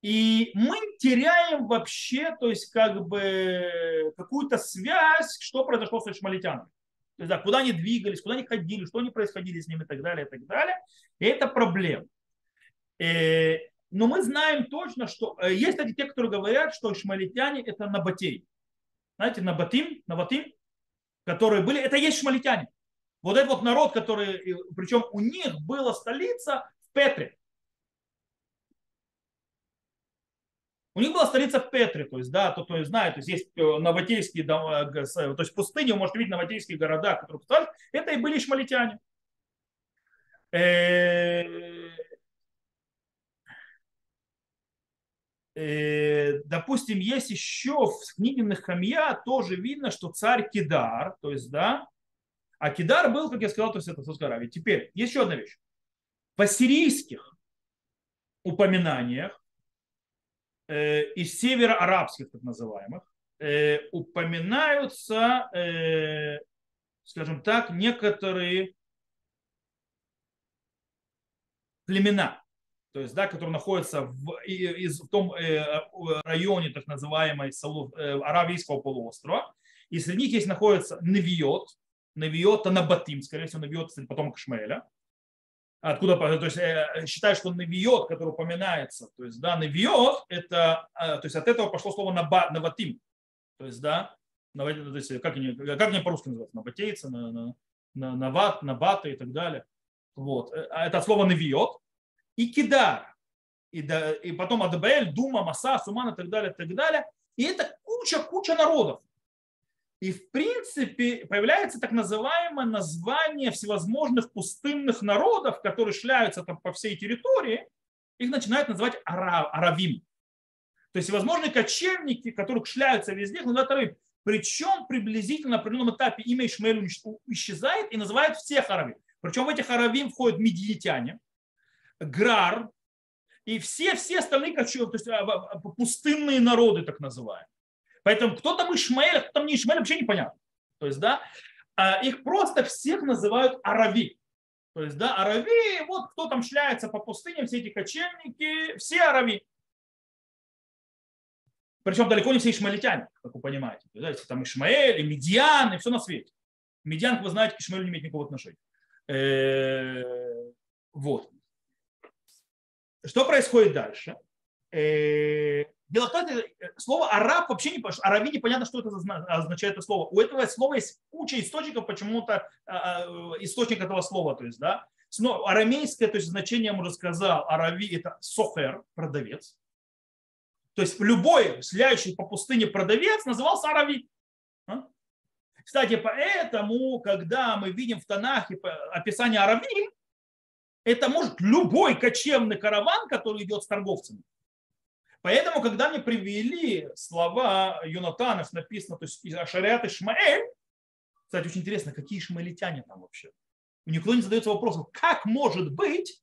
И мы теряем вообще, то есть как бы какую-то связь, что произошло с ишмалитянами. То есть, да, куда они двигались, куда они ходили, что они происходили с ними и так далее, и так далее. И это проблема. Э, но мы знаем точно, что э, есть, кстати, те, которые говорят, что шмалитяне это набатей. Знаете, набатим, набатим, которые были, это есть шмалитяне. Вот этот вот народ, который, причем у них была столица в Петре. У них была столица в Петре, то есть, да, то, то есть знает, то есть есть э, новотейские, то есть пустыни, вы можете видеть новотейские города, которые это и были шмалитяне. Э, допустим, есть еще в книге Нахамья тоже видно, что царь Кидар, то есть, да, а Кидар был, как я сказал, то есть это Саудовская Аравия. Теперь, еще одна вещь. В ассирийских упоминаниях э, из северо-арабских, так называемых, э, упоминаются, э, скажем так, некоторые племена то есть, да, который находится в, из, в том э, районе так называемой э, Аравийского полуострова, и среди них есть находится Невиот, Невиот Танабатим, скорее всего, кстати, потом Кашмеля. Откуда, то есть, э, считаю, что Невиот, который упоминается, то есть, да, Невиот, это, э, то есть, от этого пошло слово наба, Наватим, то есть, да, то есть, как они, как они по-русски называются, набатейцы, на, на, на, нават, набаты и так далее. Вот. Э, а это слово Невиот, и Кидар, и, да, и потом Адабель, Дума, Маса, Суман и так далее, и так далее. И это куча-куча народов. И в принципе появляется так называемое название всевозможных пустынных народов, которые шляются там по всей территории, их начинают называть арав, аравим. То есть всевозможные кочевники, которых шляются везде, называют аравим. Причем приблизительно на определенном этапе имя Ишмаэль исчезает и называют всех аравим. Причем в этих аравим входят медиетяне, Грар и все, все остальные кочевые, то есть а, а, пустынные народы, так называемые. Поэтому кто там Ишмаэль, а кто там не Ишмаэль, вообще непонятно. То есть, да, их просто всех называют арави. То есть, да, арави, вот кто там шляется по пустыне, все эти кочевники, все арави. Причем далеко не все ишмаэлитяне, как вы понимаете. Знаете, там Ишмаэль, и Медиан, и все на свете. Медиан, как вы знаете, к Ишмаэлю не имеет никакого отношения. Э, вот. Что происходит дальше? Э, дело в том, что слово араб вообще не араби непонятно, что это означает это слово. У этого слова есть куча источников, почему-то а, а, источник этого слова, то есть, да. Арамейское, то есть значение я уже сказал, арави это сохер, продавец. То есть любой следующий по пустыне продавец назывался арави. А? Кстати, поэтому, когда мы видим в Танахе описание арави, это может любой кочевный караван, который идет с торговцами. Поэтому, когда мне привели слова Юнатанов, написано, то есть Ашариат Ишмаэль, кстати, очень интересно, какие ишмаэлитяне там вообще. Никто не задается вопросом, как может быть,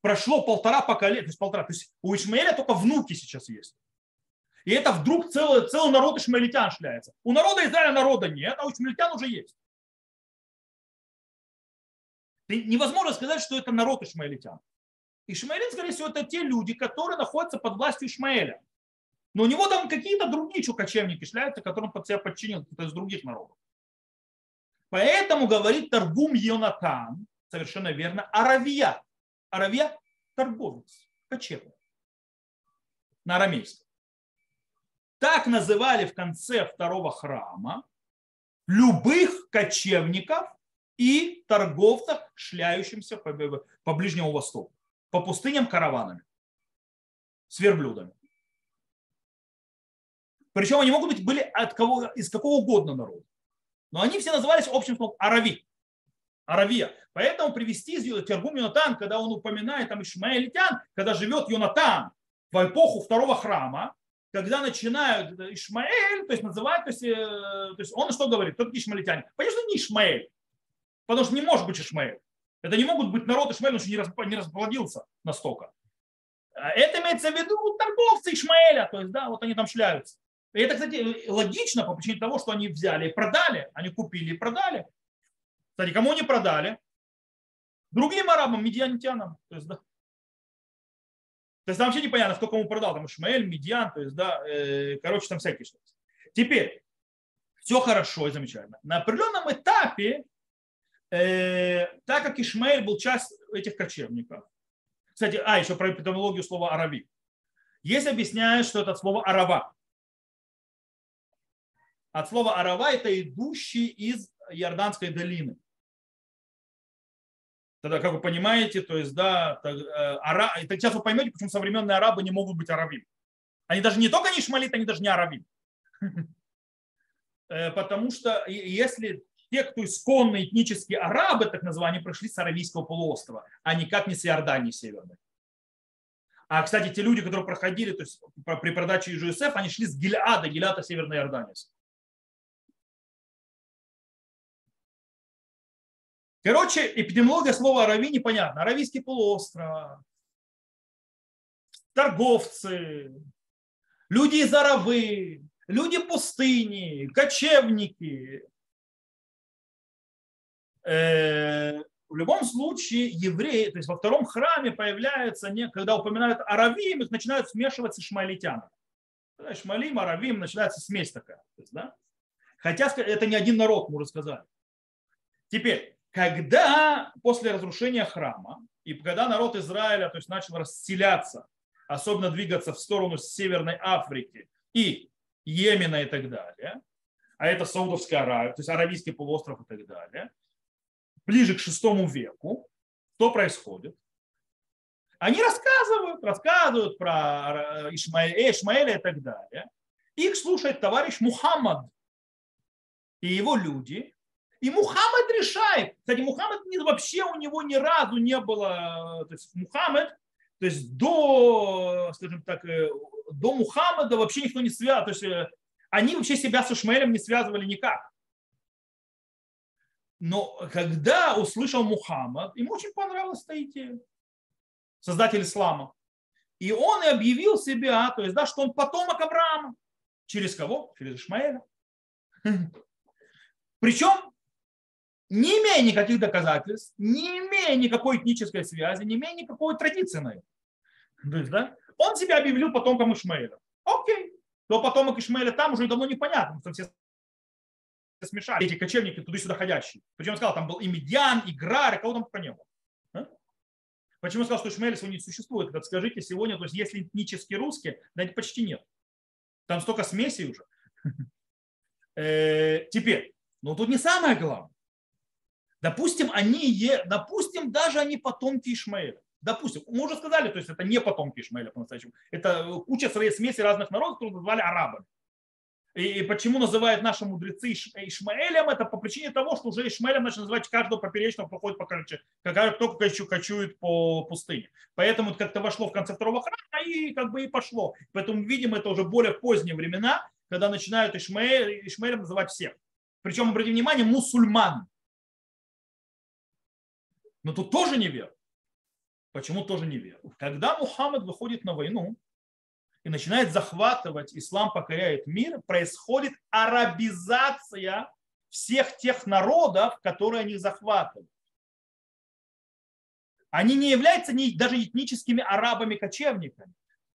прошло полтора поколения, то есть полтора, то есть у Ишмаэля только внуки сейчас есть. И это вдруг целый, целый народ ишмаэлитян шляется. У народа Израиля народа нет, а у ишмаэлитян уже есть. Невозможно сказать, что это народ ишмаэлитян. Ишмаэлит, скорее всего, это те люди, которые находятся под властью Ишмаэля. Но у него там какие-то другие еще кочевники шляются, которым под себя подчинил кто-то из других народов. Поэтому говорит Таргум Йонатан, совершенно верно, Аравия. Аравия – торговец, кочевник. На арамейском. Так называли в конце второго храма любых кочевников, и торговцах, шляющимся по, по Ближнему Востоку, по пустыням караванами, с верблюдами. Причем они могут быть были от кого, из какого угодно народа. Но они все назывались общим словом арави. Аравия. Поэтому привести из Тергум Йонатан, когда он упоминает там Ишмаэлитян, когда живет Йонатан в эпоху второго храма, когда начинают Ишмаэль, то есть называют, то есть, э, то есть он что говорит? Кто такие ишмаэлитяне? Конечно, не Ишмаэль, потому что не может быть Ишмаэль. Это не могут быть народ Ишмаэль, он еще не расплодился настолько. А это имеется в виду торговцы Ишмаэля, то есть, да, вот они там шляются. И это, кстати, логично по причине того, что они взяли и продали, они купили и продали. Кстати, кому они продали? Другим арабам, медианитянам. То есть, да. То есть там вообще непонятно, кто кому продал. Там Ишмаэль, Медиан, то есть, да, э, короче, там всякие что-то. Теперь, все хорошо и замечательно. На определенном этапе, э, так как Ишмаэль был часть этих кочевников, кстати, а, еще про эпидемиологию слова арави. Есть объясняют, что это слово арава. От слова арава это идущий из Иорданской долины. Тогда, как вы понимаете, то есть, да, э, ара... сейчас вы поймете, почему современные арабы не могут быть аравим. Они даже не только не шмалит, они даже не аравим. [laughs] Э, потому что если те, кто исконные этнические арабы, так называемые, пришли с Аравийского полуострова, а никак не с Иордании северной. А, кстати, те люди, которые проходили то есть, при продаче ИЖСФ, они шли с Гильада, Гильада Северной Иордании. Короче, эпидемиология слова Арави непонятна. Аравийский полуостров, торговцы, люди из Аравы, люди пустыни, кочевники. Э, в любом случае евреи, то есть во втором храме появляются, когда упоминают аравим, их начинают смешивать с ишмаилитянами. Ишмаилим, аравим, начинается смесь такая. есть, да? Хотя это не один народ, мы уже сказали. Теперь, когда после разрушения храма и когда народ Израиля то есть, начал расселяться, особенно двигаться в сторону Северной Африки и Йемена и так далее, а это Саудовская Аравия, то есть Аравийский полуостров и так далее, ближе к шестому веку, что происходит? Они рассказывают, рассказывают про Ишмаэля, Ишмаэля и так далее. Их слушает товарищ Мухаммад и его люди, и Мухаммад решает. Кстати, Мухаммад вообще у него ни разу не было, то есть Мухаммад, то есть до, скажем так, э, до Мухаммада вообще никто не связан, то есть э, они вообще себя с Ишмаэлем не связывали никак. Но когда услышал Мухаммад, ему очень понравилась эта идея, создатель ислама. И он и объявил себя, то есть, да, что он потомок Авраама. Через кого? Через Ишмаэля. [laughs] Причем не имея никаких доказательств, не имея никакой этнической связи, не имея никакой традиции на это. То есть, да, он себя объявил потомком Ишмаэля. Окей. Но потомок Ишмаэля там уже давно непонятно, что все смешали эти кочевники туда-сюда ходящие. Причем сказал, там был и Медиан, и Грар, и кого там только не было. А? Почему сказал, что Ишмаэль сегодня не существует? Так скажите сегодня, то есть если этнически русские, да почти нет. Там столько смесей уже. [laughs] Э, теперь, но тут не самое главное. Допустим, они, допустим, даже они потомки Ишмаэля. Допустим, мы уже сказали, то есть это не потомки Ишмаэля по-настоящему. Это куча смеси разных народов, которые назвали арабами. И почему называют наши мудрецы Ишмаэлем, это по причине того, что уже Ишмаэлем начали называть каждого поперечного проходит по короче, только кочует по пустыне. Поэтому это как-то вошло в конце второго храма и как бы и пошло. Поэтому видим это уже более поздние времена, когда начинают Ишмаэль, Ишмаэлем называть всех. Причем, обратите внимание, мусульман. Но тут тоже не вер. Почему тоже не вер? Когда Мухаммад выходит на войну и начинает захватывать, ислам покоряет мир, происходит арабизация всех тех народов, которые они захватывают. Они не являются даже этническими арабами-кочевниками,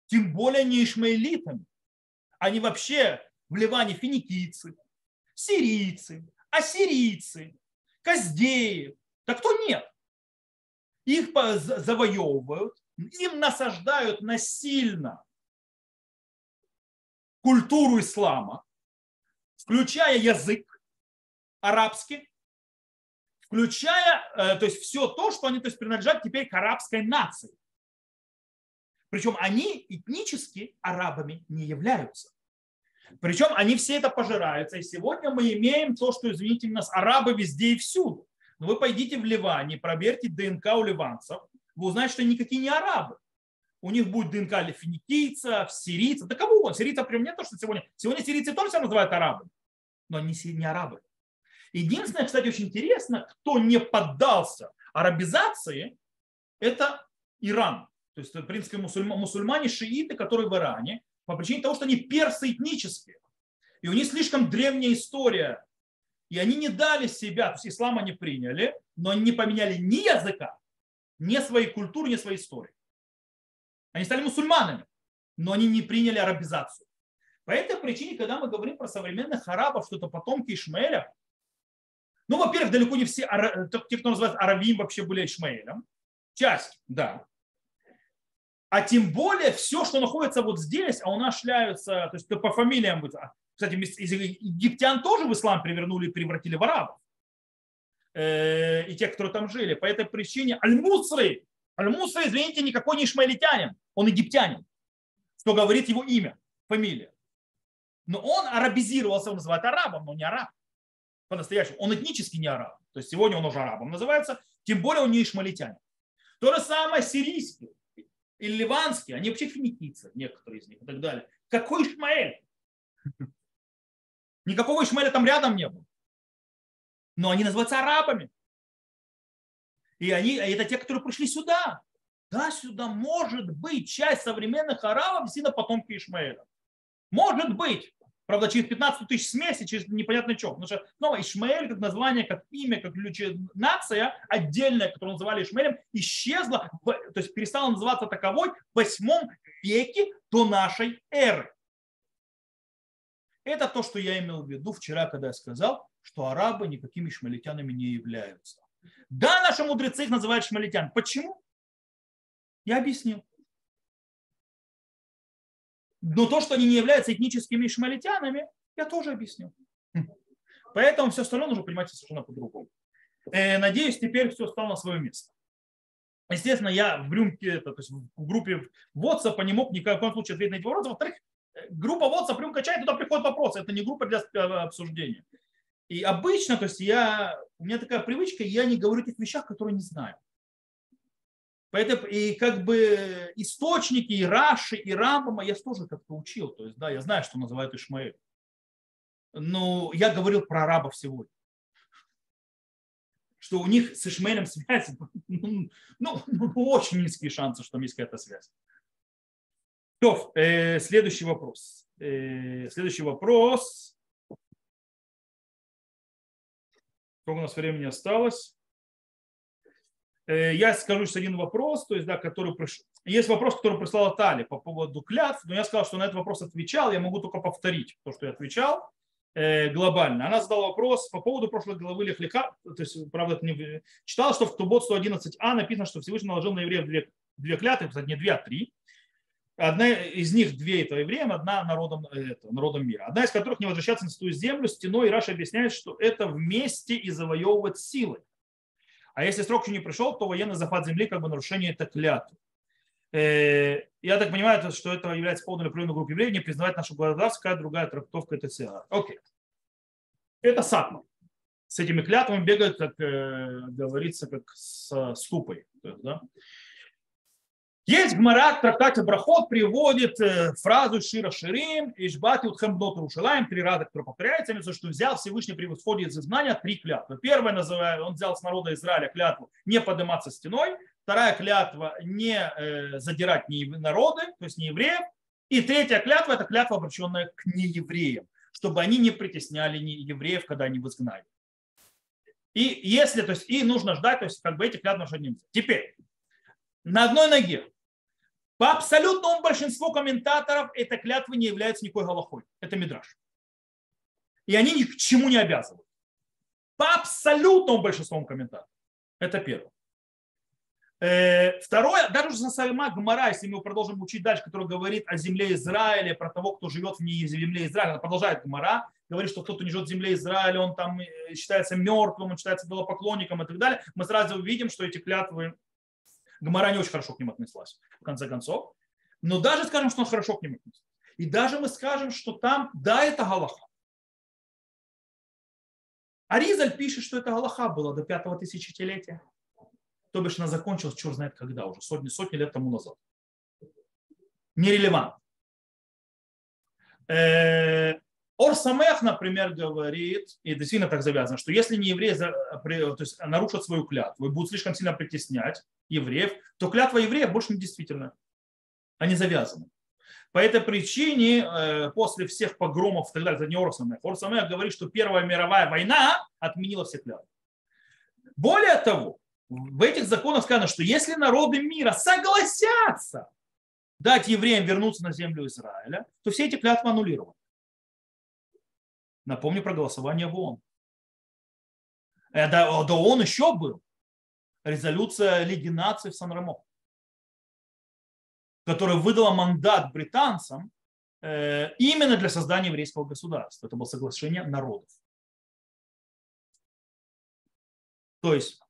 тем более не ишмаэлитами. Они вообще в Ливане финикийцы, сирийцы, ассирийцы, каздеи. Да кто нет? их завоевывают, им насаждают насильно культуру ислама, включая язык арабский, включая, э, то есть все то, что они то есть, принадлежат теперь к арабской нации. Причем они этнически арабами не являются. Причем они все это пожираются. И сегодня мы имеем то, что, извините нас, арабы везде и всюду. Но вы пойдите в Ливане, проверьте ДНК у ливанцев, вы узнаете, что они никакие не арабы. У них будет ДНК финикийцев, сирийцев, да кого угодно. Сирийцев прям нет, то, что сегодня. Сегодня сирийцы тоже называют арабами, но они не арабы. Единственное, кстати, очень интересно, кто не поддался арабизации, это Иран. То есть, в принципе, мусульмане, шииты, которые в Иране, по причине того, что они персы этнические. И у них слишком древняя история. И они не дали себя, то есть ислам они приняли, но они не поменяли ни языка, ни своей культуры, ни своей истории. Они стали мусульманами, но они не приняли арабизацию. По этой причине, когда мы говорим про современных арабов, что это потомки Ишмаэля, ну, во-первых, далеко не все, те, кто называется арабим, вообще были Ишмаэлем. Часть, да. А тем более все, что находится вот здесь, а у нас шляются, то есть по фамилиям, кстати, из египтян тоже в ислам перевернули и превратили в арабов. Э, и те, которые там жили. По этой причине Аль-Мусры, Аль-Мусры, извините, никакой не ишмаилитянин, он египтянин, что говорит его имя, фамилия. Но он арабизировался, он называет арабом, но не араб. По-настоящему. Он этнически не араб. То есть сегодня он уже арабом называется, тем более он не ишмалитянин. То же самое сирийский или ливанский, они вообще финикийцы, некоторые из них и так далее. Какой Ишмаэль? Никакого Ишмаэля там рядом не было. Но они называются арабами. И они, это те, которые пришли сюда. Да, сюда может быть часть современных арабов действительно потомки Ишмаэля. Может быть. Правда, через 15 тысяч смеси, через непонятно что. Потому что снова Ишмаэль как название, как имя, как нация отдельная, которую называли Ишмаэлем, исчезла, то есть перестала называться таковой в 8 веке до нашей эры. Это то, что я имел в виду вчера, когда я сказал, что арабы никакими шмалитянами не являются. Да, наши мудрецы их называют шмалитян. Почему? Я объяснил. Но то, что они не являются этническими ишмаэлитянами, я тоже объясню. Поэтому все остальное нужно понимать совершенно по-другому. Э, надеюсь, теперь все стало на свое место. Естественно, я в рюмке, это, то есть в группе WhatsApp не мог ни в каком случае ответить на эти вопросы. Во-вторых, э, группа WhatsApp рюмка чай, туда приходят вопросы. Это не группа для э, обсуждения. И обычно, то есть я, у меня такая привычка, я не говорю тех вещах, которые не знаю. Поэтому и как бы источники и Раши, и Рамбама я тоже как-то учил. То есть, да, я знаю, что называют Ишмаэль. Но я говорил про арабов сегодня. Что у них с Ишмаэлем связь, ну, ну, ну, очень низкие шансы, что там есть какая-то связь. То, э, следующий вопрос. Э, следующий вопрос. Сколько у нас времени осталось? Э, я скажу сейчас один вопрос, то есть, да, который пришел. Есть вопрос, который прислала Тали по поводу клятв, но я сказал, что на этот вопрос отвечал, я могу только повторить то, что я отвечал э, глобально. Она задала вопрос по поводу прошлой главы Лехлика, то есть, правда, это не читала, что в Тубот 111а написано, что Всевышний наложил на евреев две, две клятвы, кстати, не две, а три. Одна из них две это евреям, одна народом, это, народом мира. Одна из которых не возвращаться на свою землю стеной, и Раша объясняет, что это вместе и завоевывать силой. А если срок еще не пришел, то военный захват земли как бы нарушение это клятвы. Э, я так понимаю, что это является поводом для определенной группы евреев не признавать нашу государство, какая другая трактовка это ЦА. Окей. Это сатма. С этими клятвами бегают, как э, говорится, как с ступой. Да? Есть Гмара в трактате Брахот приводит э, фразу Шира Ширим, Ишбати Утхембнот Рушалаем, три раза, которые повторяются, именно что взял Всевышний при восходе из изгнания три клятвы. Первая, называя, он взял с народа Израиля клятву не подниматься стеной, вторая клятва не э, задирать не народы, то есть не евреев, и третья клятва – это клятва, обращенная к неевреям, чтобы они не притесняли евреев, когда они в изгнании. И если, то есть, и нужно ждать, то есть, как бы эти клятвы нельзя. Теперь, на одной ноге по абсолютному большинству комментаторов эта клятва не является никакой галахой. Это мидраж. И они ни к чему не обязывают. По абсолютному большинству комментаторов. Это первое. Э, второе, даже уже сама Гмара, если мы продолжим учить дальше, который говорит о земле Израиля, про того, кто живет в ней земле Израиля, она продолжает Гмара, говорит, что кто-то не живет в земле Израиля, он там э, считается мертвым, он считается идолопоклонником и так далее. Мы сразу увидим, что эти клятвы Гмара не очень хорошо к ним отнеслась, в конце концов. Но даже скажем, что он хорошо к ним отнеслась. И даже мы скажем, что там, да, это Галаха. Аризаль пишет, что это Галаха было до пятого тысячелетия. То бишь она закончилась, черт знает когда, уже сотни, сотни лет тому назад. Нерелевант. Ор Самех, например, говорит, и действительно так завязано, что если не евреи то есть нарушат свою клятву и будут слишком сильно притеснять евреев, то клятва евреев больше не действительна. Они завязаны. По этой причине э, после всех погромов и так далее, это не Орсамех. Орсамех говорит, что Первая мировая война отменила все клятвы. Более того, в этих законах сказано, что если народы мира согласятся дать евреям вернуться на землю Израиля, то все эти клятвы аннулированы. Напомню про голосование в ООН. До, до ООН еще был резолюция Лиги наций в Сан-Рамо которая выдала мандат британцам э, именно для создания еврейского государства. Это было соглашение народов. То есть,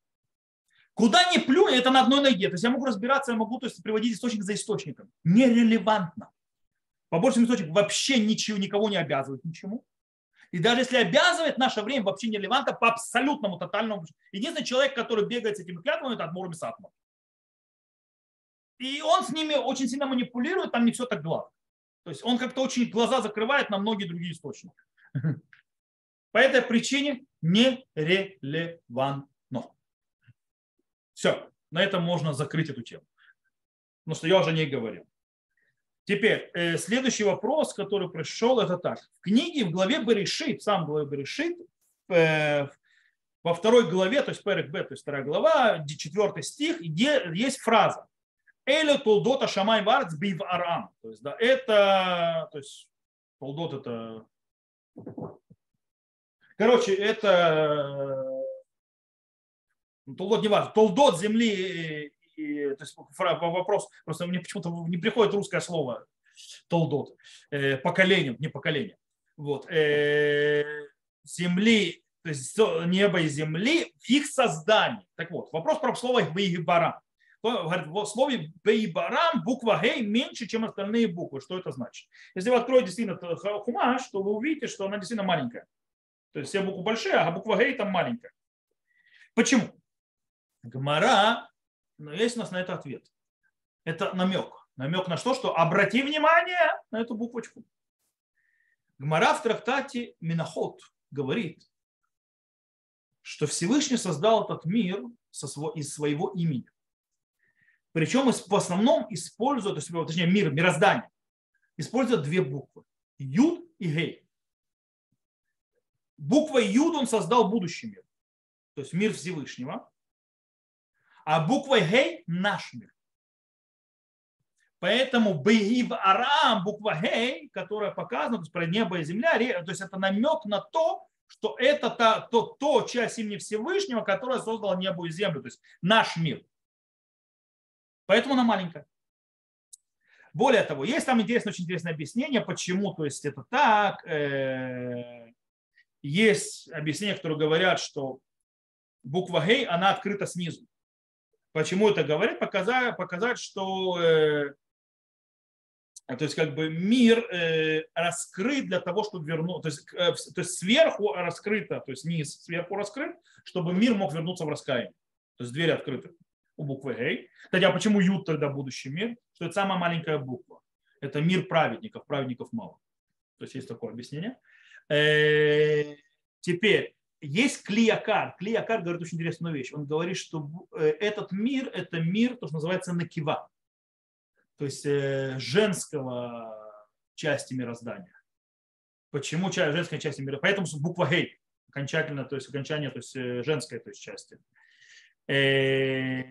куда ни плюнь, это на одной ноге. То есть я могу разбираться, я могу то есть, приводить источник за источником. Нерелевантно. По большому источнику вообще ничего, никого не обязывает ничему. И даже если обязывает, наше время вообще нерелевантно по абсолютному, тотальному. Единственный человек, который бегает с этими клятвами, это Адмур Бесатмар. И он с ними очень сильно манипулирует, там не все так гладко. То есть он как-то очень глаза закрывает на многие другие источники. [laughs] По этой причине нерелевантно. Все, на этом можно закрыть эту тему. Потому что я уже не говорил. Теперь, э, следующий вопрос, который пришел, это так. В книге, в главе Берешит, сам главе Берешит, э, во второй главе, то есть Перек Б, то есть вторая глава, четвертый стих, где есть фраза. Эле толдота шамай варц бив арам. То есть, да, это, то есть, толдот это, короче, это, толдот не важно, толдот земли, то есть, вопрос, просто мне почему-то не приходит русское слово, толдот, э, поколение, не поколение, вот, э, земли, то есть неба и земли их создании. Так вот, вопрос про слово «вейгибара» говорит, в слове Бейбарам буква Гей меньше, чем остальные буквы. Что это значит? Если вы откроете действительно хумаш, то вы увидите, что она действительно маленькая. То есть все буквы большие, а буква Гей там маленькая. Почему? Гмара, но есть у нас на это ответ. Это намек. Намек на что? Что обрати внимание на эту буквочку. Гмара в трактате Миноход говорит, что Всевышний создал этот мир из своего имени. Причем в основном используют, то есть, точнее мир, мироздание, используют две буквы. Юд и Гей. Буквой Юд он создал будущий мир, то есть мир Всевышнего. А буквой Гей – наш мир. Поэтому Бейгив Арам, буква Гей, которая показана, то есть про небо и земля, то есть это намек на то, что это та, то, то часть имени Всевышнего, которая создала небо и землю, то есть наш мир. Поэтому она маленькая. Более того, есть там интересное, очень интересное объяснение, почему то есть это так. Э, есть объяснения, которые говорят, что буква Гей, она открыта снизу. Почему это говорит? Показать, показать что э, то есть как бы мир э, раскрыт для того, чтобы вернуть, то есть, то есть сверху раскрыто, то есть низ сверху раскрыт, чтобы мир мог вернуться в раскаяние. То есть двери открыты у буквы Гей. Кстати, а почему Ют тогда будущий мир? Что это самая маленькая буква. Это мир праведников, праведников мало. То есть есть такое объяснение. Э, теперь, есть Клиякар. Клиякар говорит очень интересную вещь. Он говорит, что э, этот мир – это мир, то, что называется накива. То есть э, женского части мироздания. Почему женская часть мира? Поэтому буква Гей окончательно, то есть окончание, то есть женской то есть части. Э,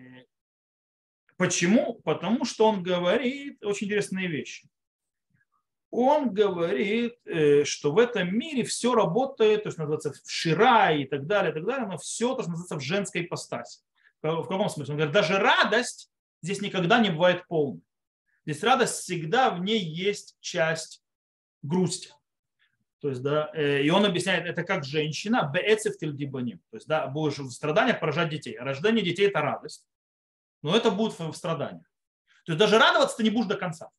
почему? Потому что он говорит очень интересные вещи. Он говорит, э, что в этом мире все работает, то есть называется в шира и так далее, и так далее, но все то, что называется в женской ипостаси. В каком смысле? Он говорит, даже радость здесь никогда не бывает полной. Здесь радость всегда в ней есть часть грусти. То есть, да, э, и он объясняет, это как женщина, беэцев тильдибаним. То есть, да, будешь в страданиях поражать детей. Рождение детей – это радость, но это будет в страданиях. То есть, даже радоваться ты не будешь до конца.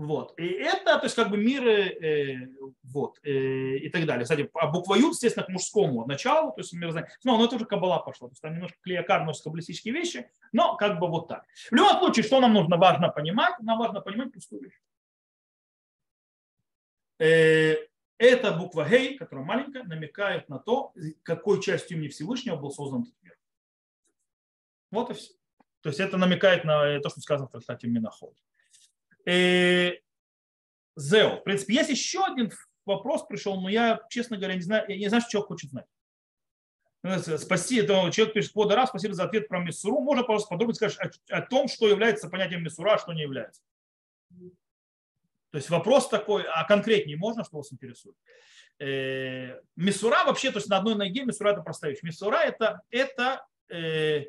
Вот. И это, то есть, как бы мир, э, вот, э, и так далее. Кстати, а буква Ю, естественно, к мужскому началу, то есть мироздание. Но, это уже кабала пошла, то есть там немножко клеокарность, каббалистические вещи, но как бы вот так. В любом случае, что нам нужно важно понимать? Нам важно понимать простую вещь. Э, эта буква Гей, которая маленькая, намекает на то, какой частью имени Всевышнего был создан этот мир. Вот и все. То есть это намекает на то, что сказано в трактате Миноход. Э, Зео. В принципе, есть еще один вопрос пришел, но я, честно говоря, не знаю, я не знаю, что человек хочет знать. Ну, спасибо, это человек пишет, Подора, спасибо за ответ про Миссуру. Можно, пожалуйста, подробно сказать о, о том, что является понятием Миссура, а что не является. То есть вопрос такой, а конкретнее можно, что вас интересует? Э, вообще, то есть на одной ноге миссура это простая вещь. Миссура это, это э,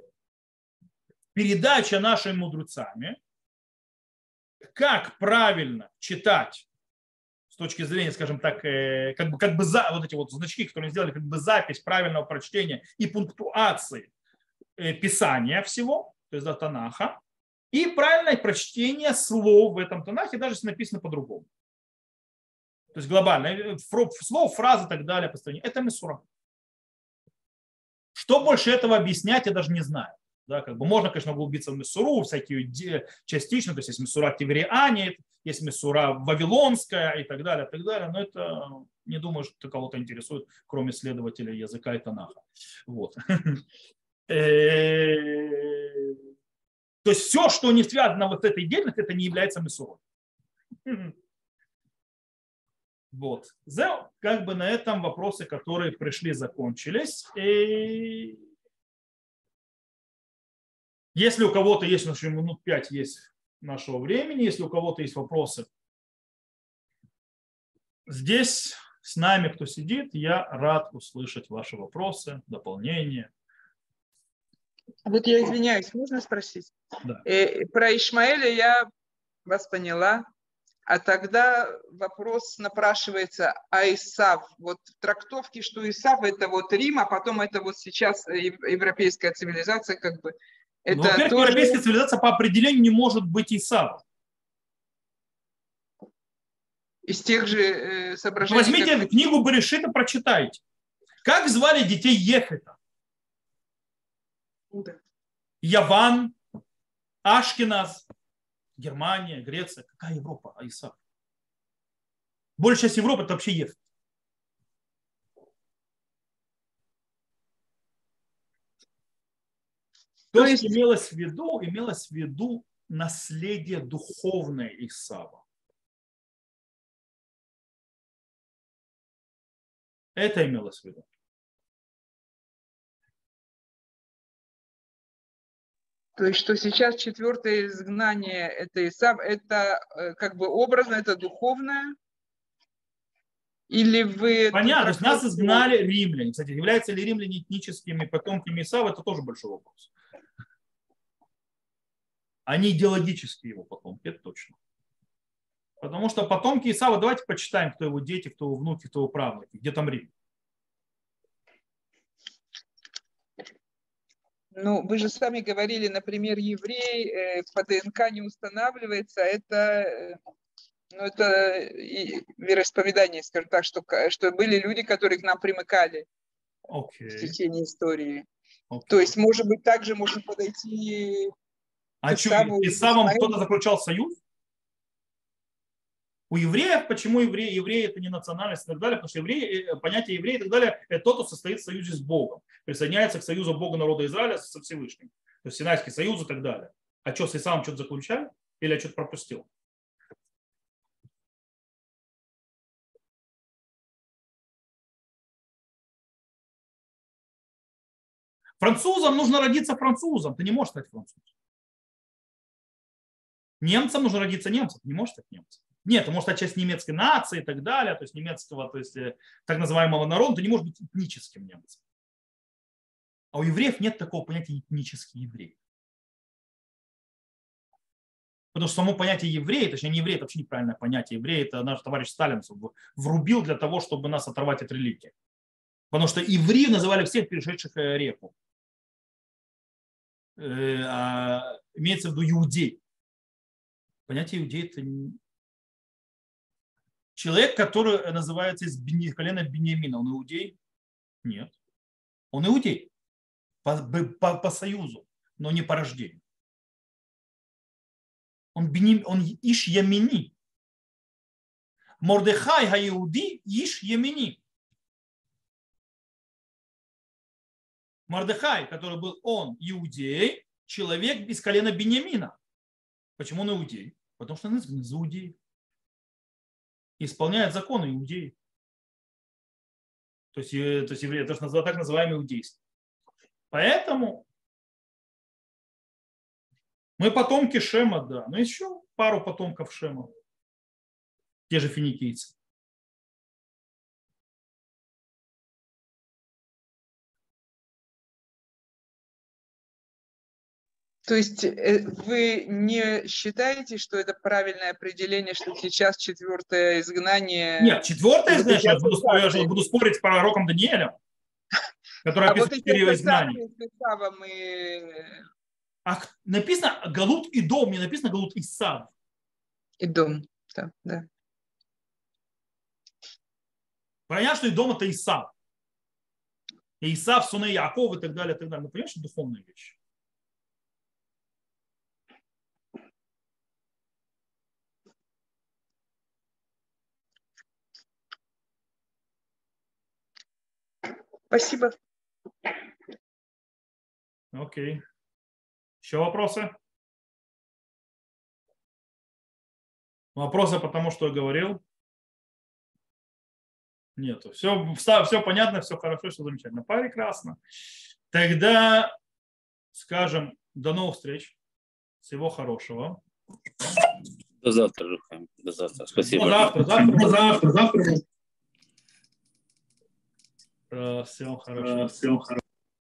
передача нашими мудрецами как правильно читать с точки зрения, скажем так, э, как бы, как бы за, вот эти вот значки, которые сделали, как бы запись правильного прочтения и пунктуации э, писания всего, то есть да, Танаха, и правильное прочтение слов в этом Танахе, даже если написано по-другому. То есть глобально, э, слов, фразы и так далее, построение. Это Месура. Что больше этого объяснять, я даже не знаю. Да, как бы можно, конечно, углубиться в Месуру, всякие частично, то есть есть Месура Тивериане, есть Месура Вавилонская и так далее, так далее, но это не думаю, что кого-то интересует, кроме следователя языка и Танаха. Вот. [laughs] Э, то есть все, что не связано вот с этой деятельностью, это не является Месурой. [laughs] Вот. Как бы на этом вопросы, которые пришли, закончились. Если у кого-то есть, еще минут пять есть нашего времени, если у кого-то есть вопросы, здесь с нами, кто сидит, я рад услышать ваши вопросы, дополнения. Вот я извиняюсь, можно спросить? Да. Э, про Ишмаэля я вас поняла. А тогда вопрос напрашивается, а Исав, вот в трактовке, что Исав это вот Рим, а потом это вот сейчас европейская цивилизация, как бы, это ну, во-первых, тоже... европейская цивилизация по определению не может быть Исавом. Из тех же э, соображений... Возьмите как... книгу Баришита, прочитайте. Как звали детей Ефета? Да. Яван, Ашкиназ, Германия, Греция. Какая Европа? А Исав. Большая часть Европы это вообще Ефет. То, То есть имелось в виду, имелось в виду наследие духовное Исава. Это имелось в виду. То есть, что сейчас четвертое изгнание это Исав, это э, как бы образно, это духовное? Или вы... Понятно, то есть нас изгнали римляне. Кстати, являются ли римляне этническими потомками Исава, это тоже большой вопрос. Они идеологические его потомки, это точно. Потому что потомки Исава, давайте почитаем, кто его дети, кто его внуки, кто его правнуки, где там Рим. Ну, вы же сами говорили, например, еврей э, по ДНК не устанавливается, это, э, ну, это и вероисповедание, скажем так, что, что были люди, которые к нам примыкали okay. в течение истории. Okay. То есть, может быть, также можно подойти а что, и с самым кто-то заключал союз? У евреев, почему евреи, евреи это не национальность и так далее, потому что евреи, э, понятие еврея и так далее, это тот, кто состоит в союзе с Богом, присоединяется к союзу Бога народа Израиля со Всевышним, то есть Синайский союз и так далее. А что, с Исаом что-то заключали? Или я что-то пропустил? Французам нужно родиться французом. Ты не можешь стать французом. Немцам нужно родиться немцем, не может стать немцем. Нет, ты можешь стать часть немецкой нации и так далее, то есть немецкого, то есть э, так называемого народа, ты не можешь быть этническим немцем. А у евреев нет такого понятия этнический еврей. Потому что само понятие еврея, точнее не еврей, это вообще неправильное понятие. Еврей это наш товарищ Сталин врубил для того, чтобы нас оторвать от религии. Потому что евреи называли всех перешедших э, реку. Э, а имеется в виду иудей понятие иудея это Человек, который называется из колена Бениамина, он иудей? Нет. Он иудей по, по, по союзу, но не по рождению. Он, беним, он иш ямини. Мордехай ха-иуди иш ямини. Мордехай, который был он иудей, человек из колена Бениамина. Почему он иудей? Потому что он из иудеев. Исполняет законы иудеи. То есть, э, то есть евреи, то, что так называемый иудейство. Поэтому мы потомки Шема, да. Но еще пару потомков Шема. Те же финикийцы. То есть э, вы не считаете, что это правильное определение, что сейчас четвертое изгнание? Нет, четвертое изгнание, я буду, я буду спорить с пророком Даниэлем, который [laughs] а описывает вот четыре изгнания. Мы... А написано Галут и дом, не написано Галут и сад. И дом, да, да. Понятно, что и дом это Исав. И Исав, сыны Яков и так далее, и так далее. Но понимаешь, что духовные вещи. Спасибо. Окей. Еще вопросы? Вопросы потому что я говорил? Нету. Все, все понятно, все хорошо, все замечательно. Прекрасно. Тогда скажем до новых встреч. Всего хорошего. До завтра, Рухам. До завтра. Спасибо. До завтра, завтра, до завтра, завтра. Всем хорошо. Всем хорошо.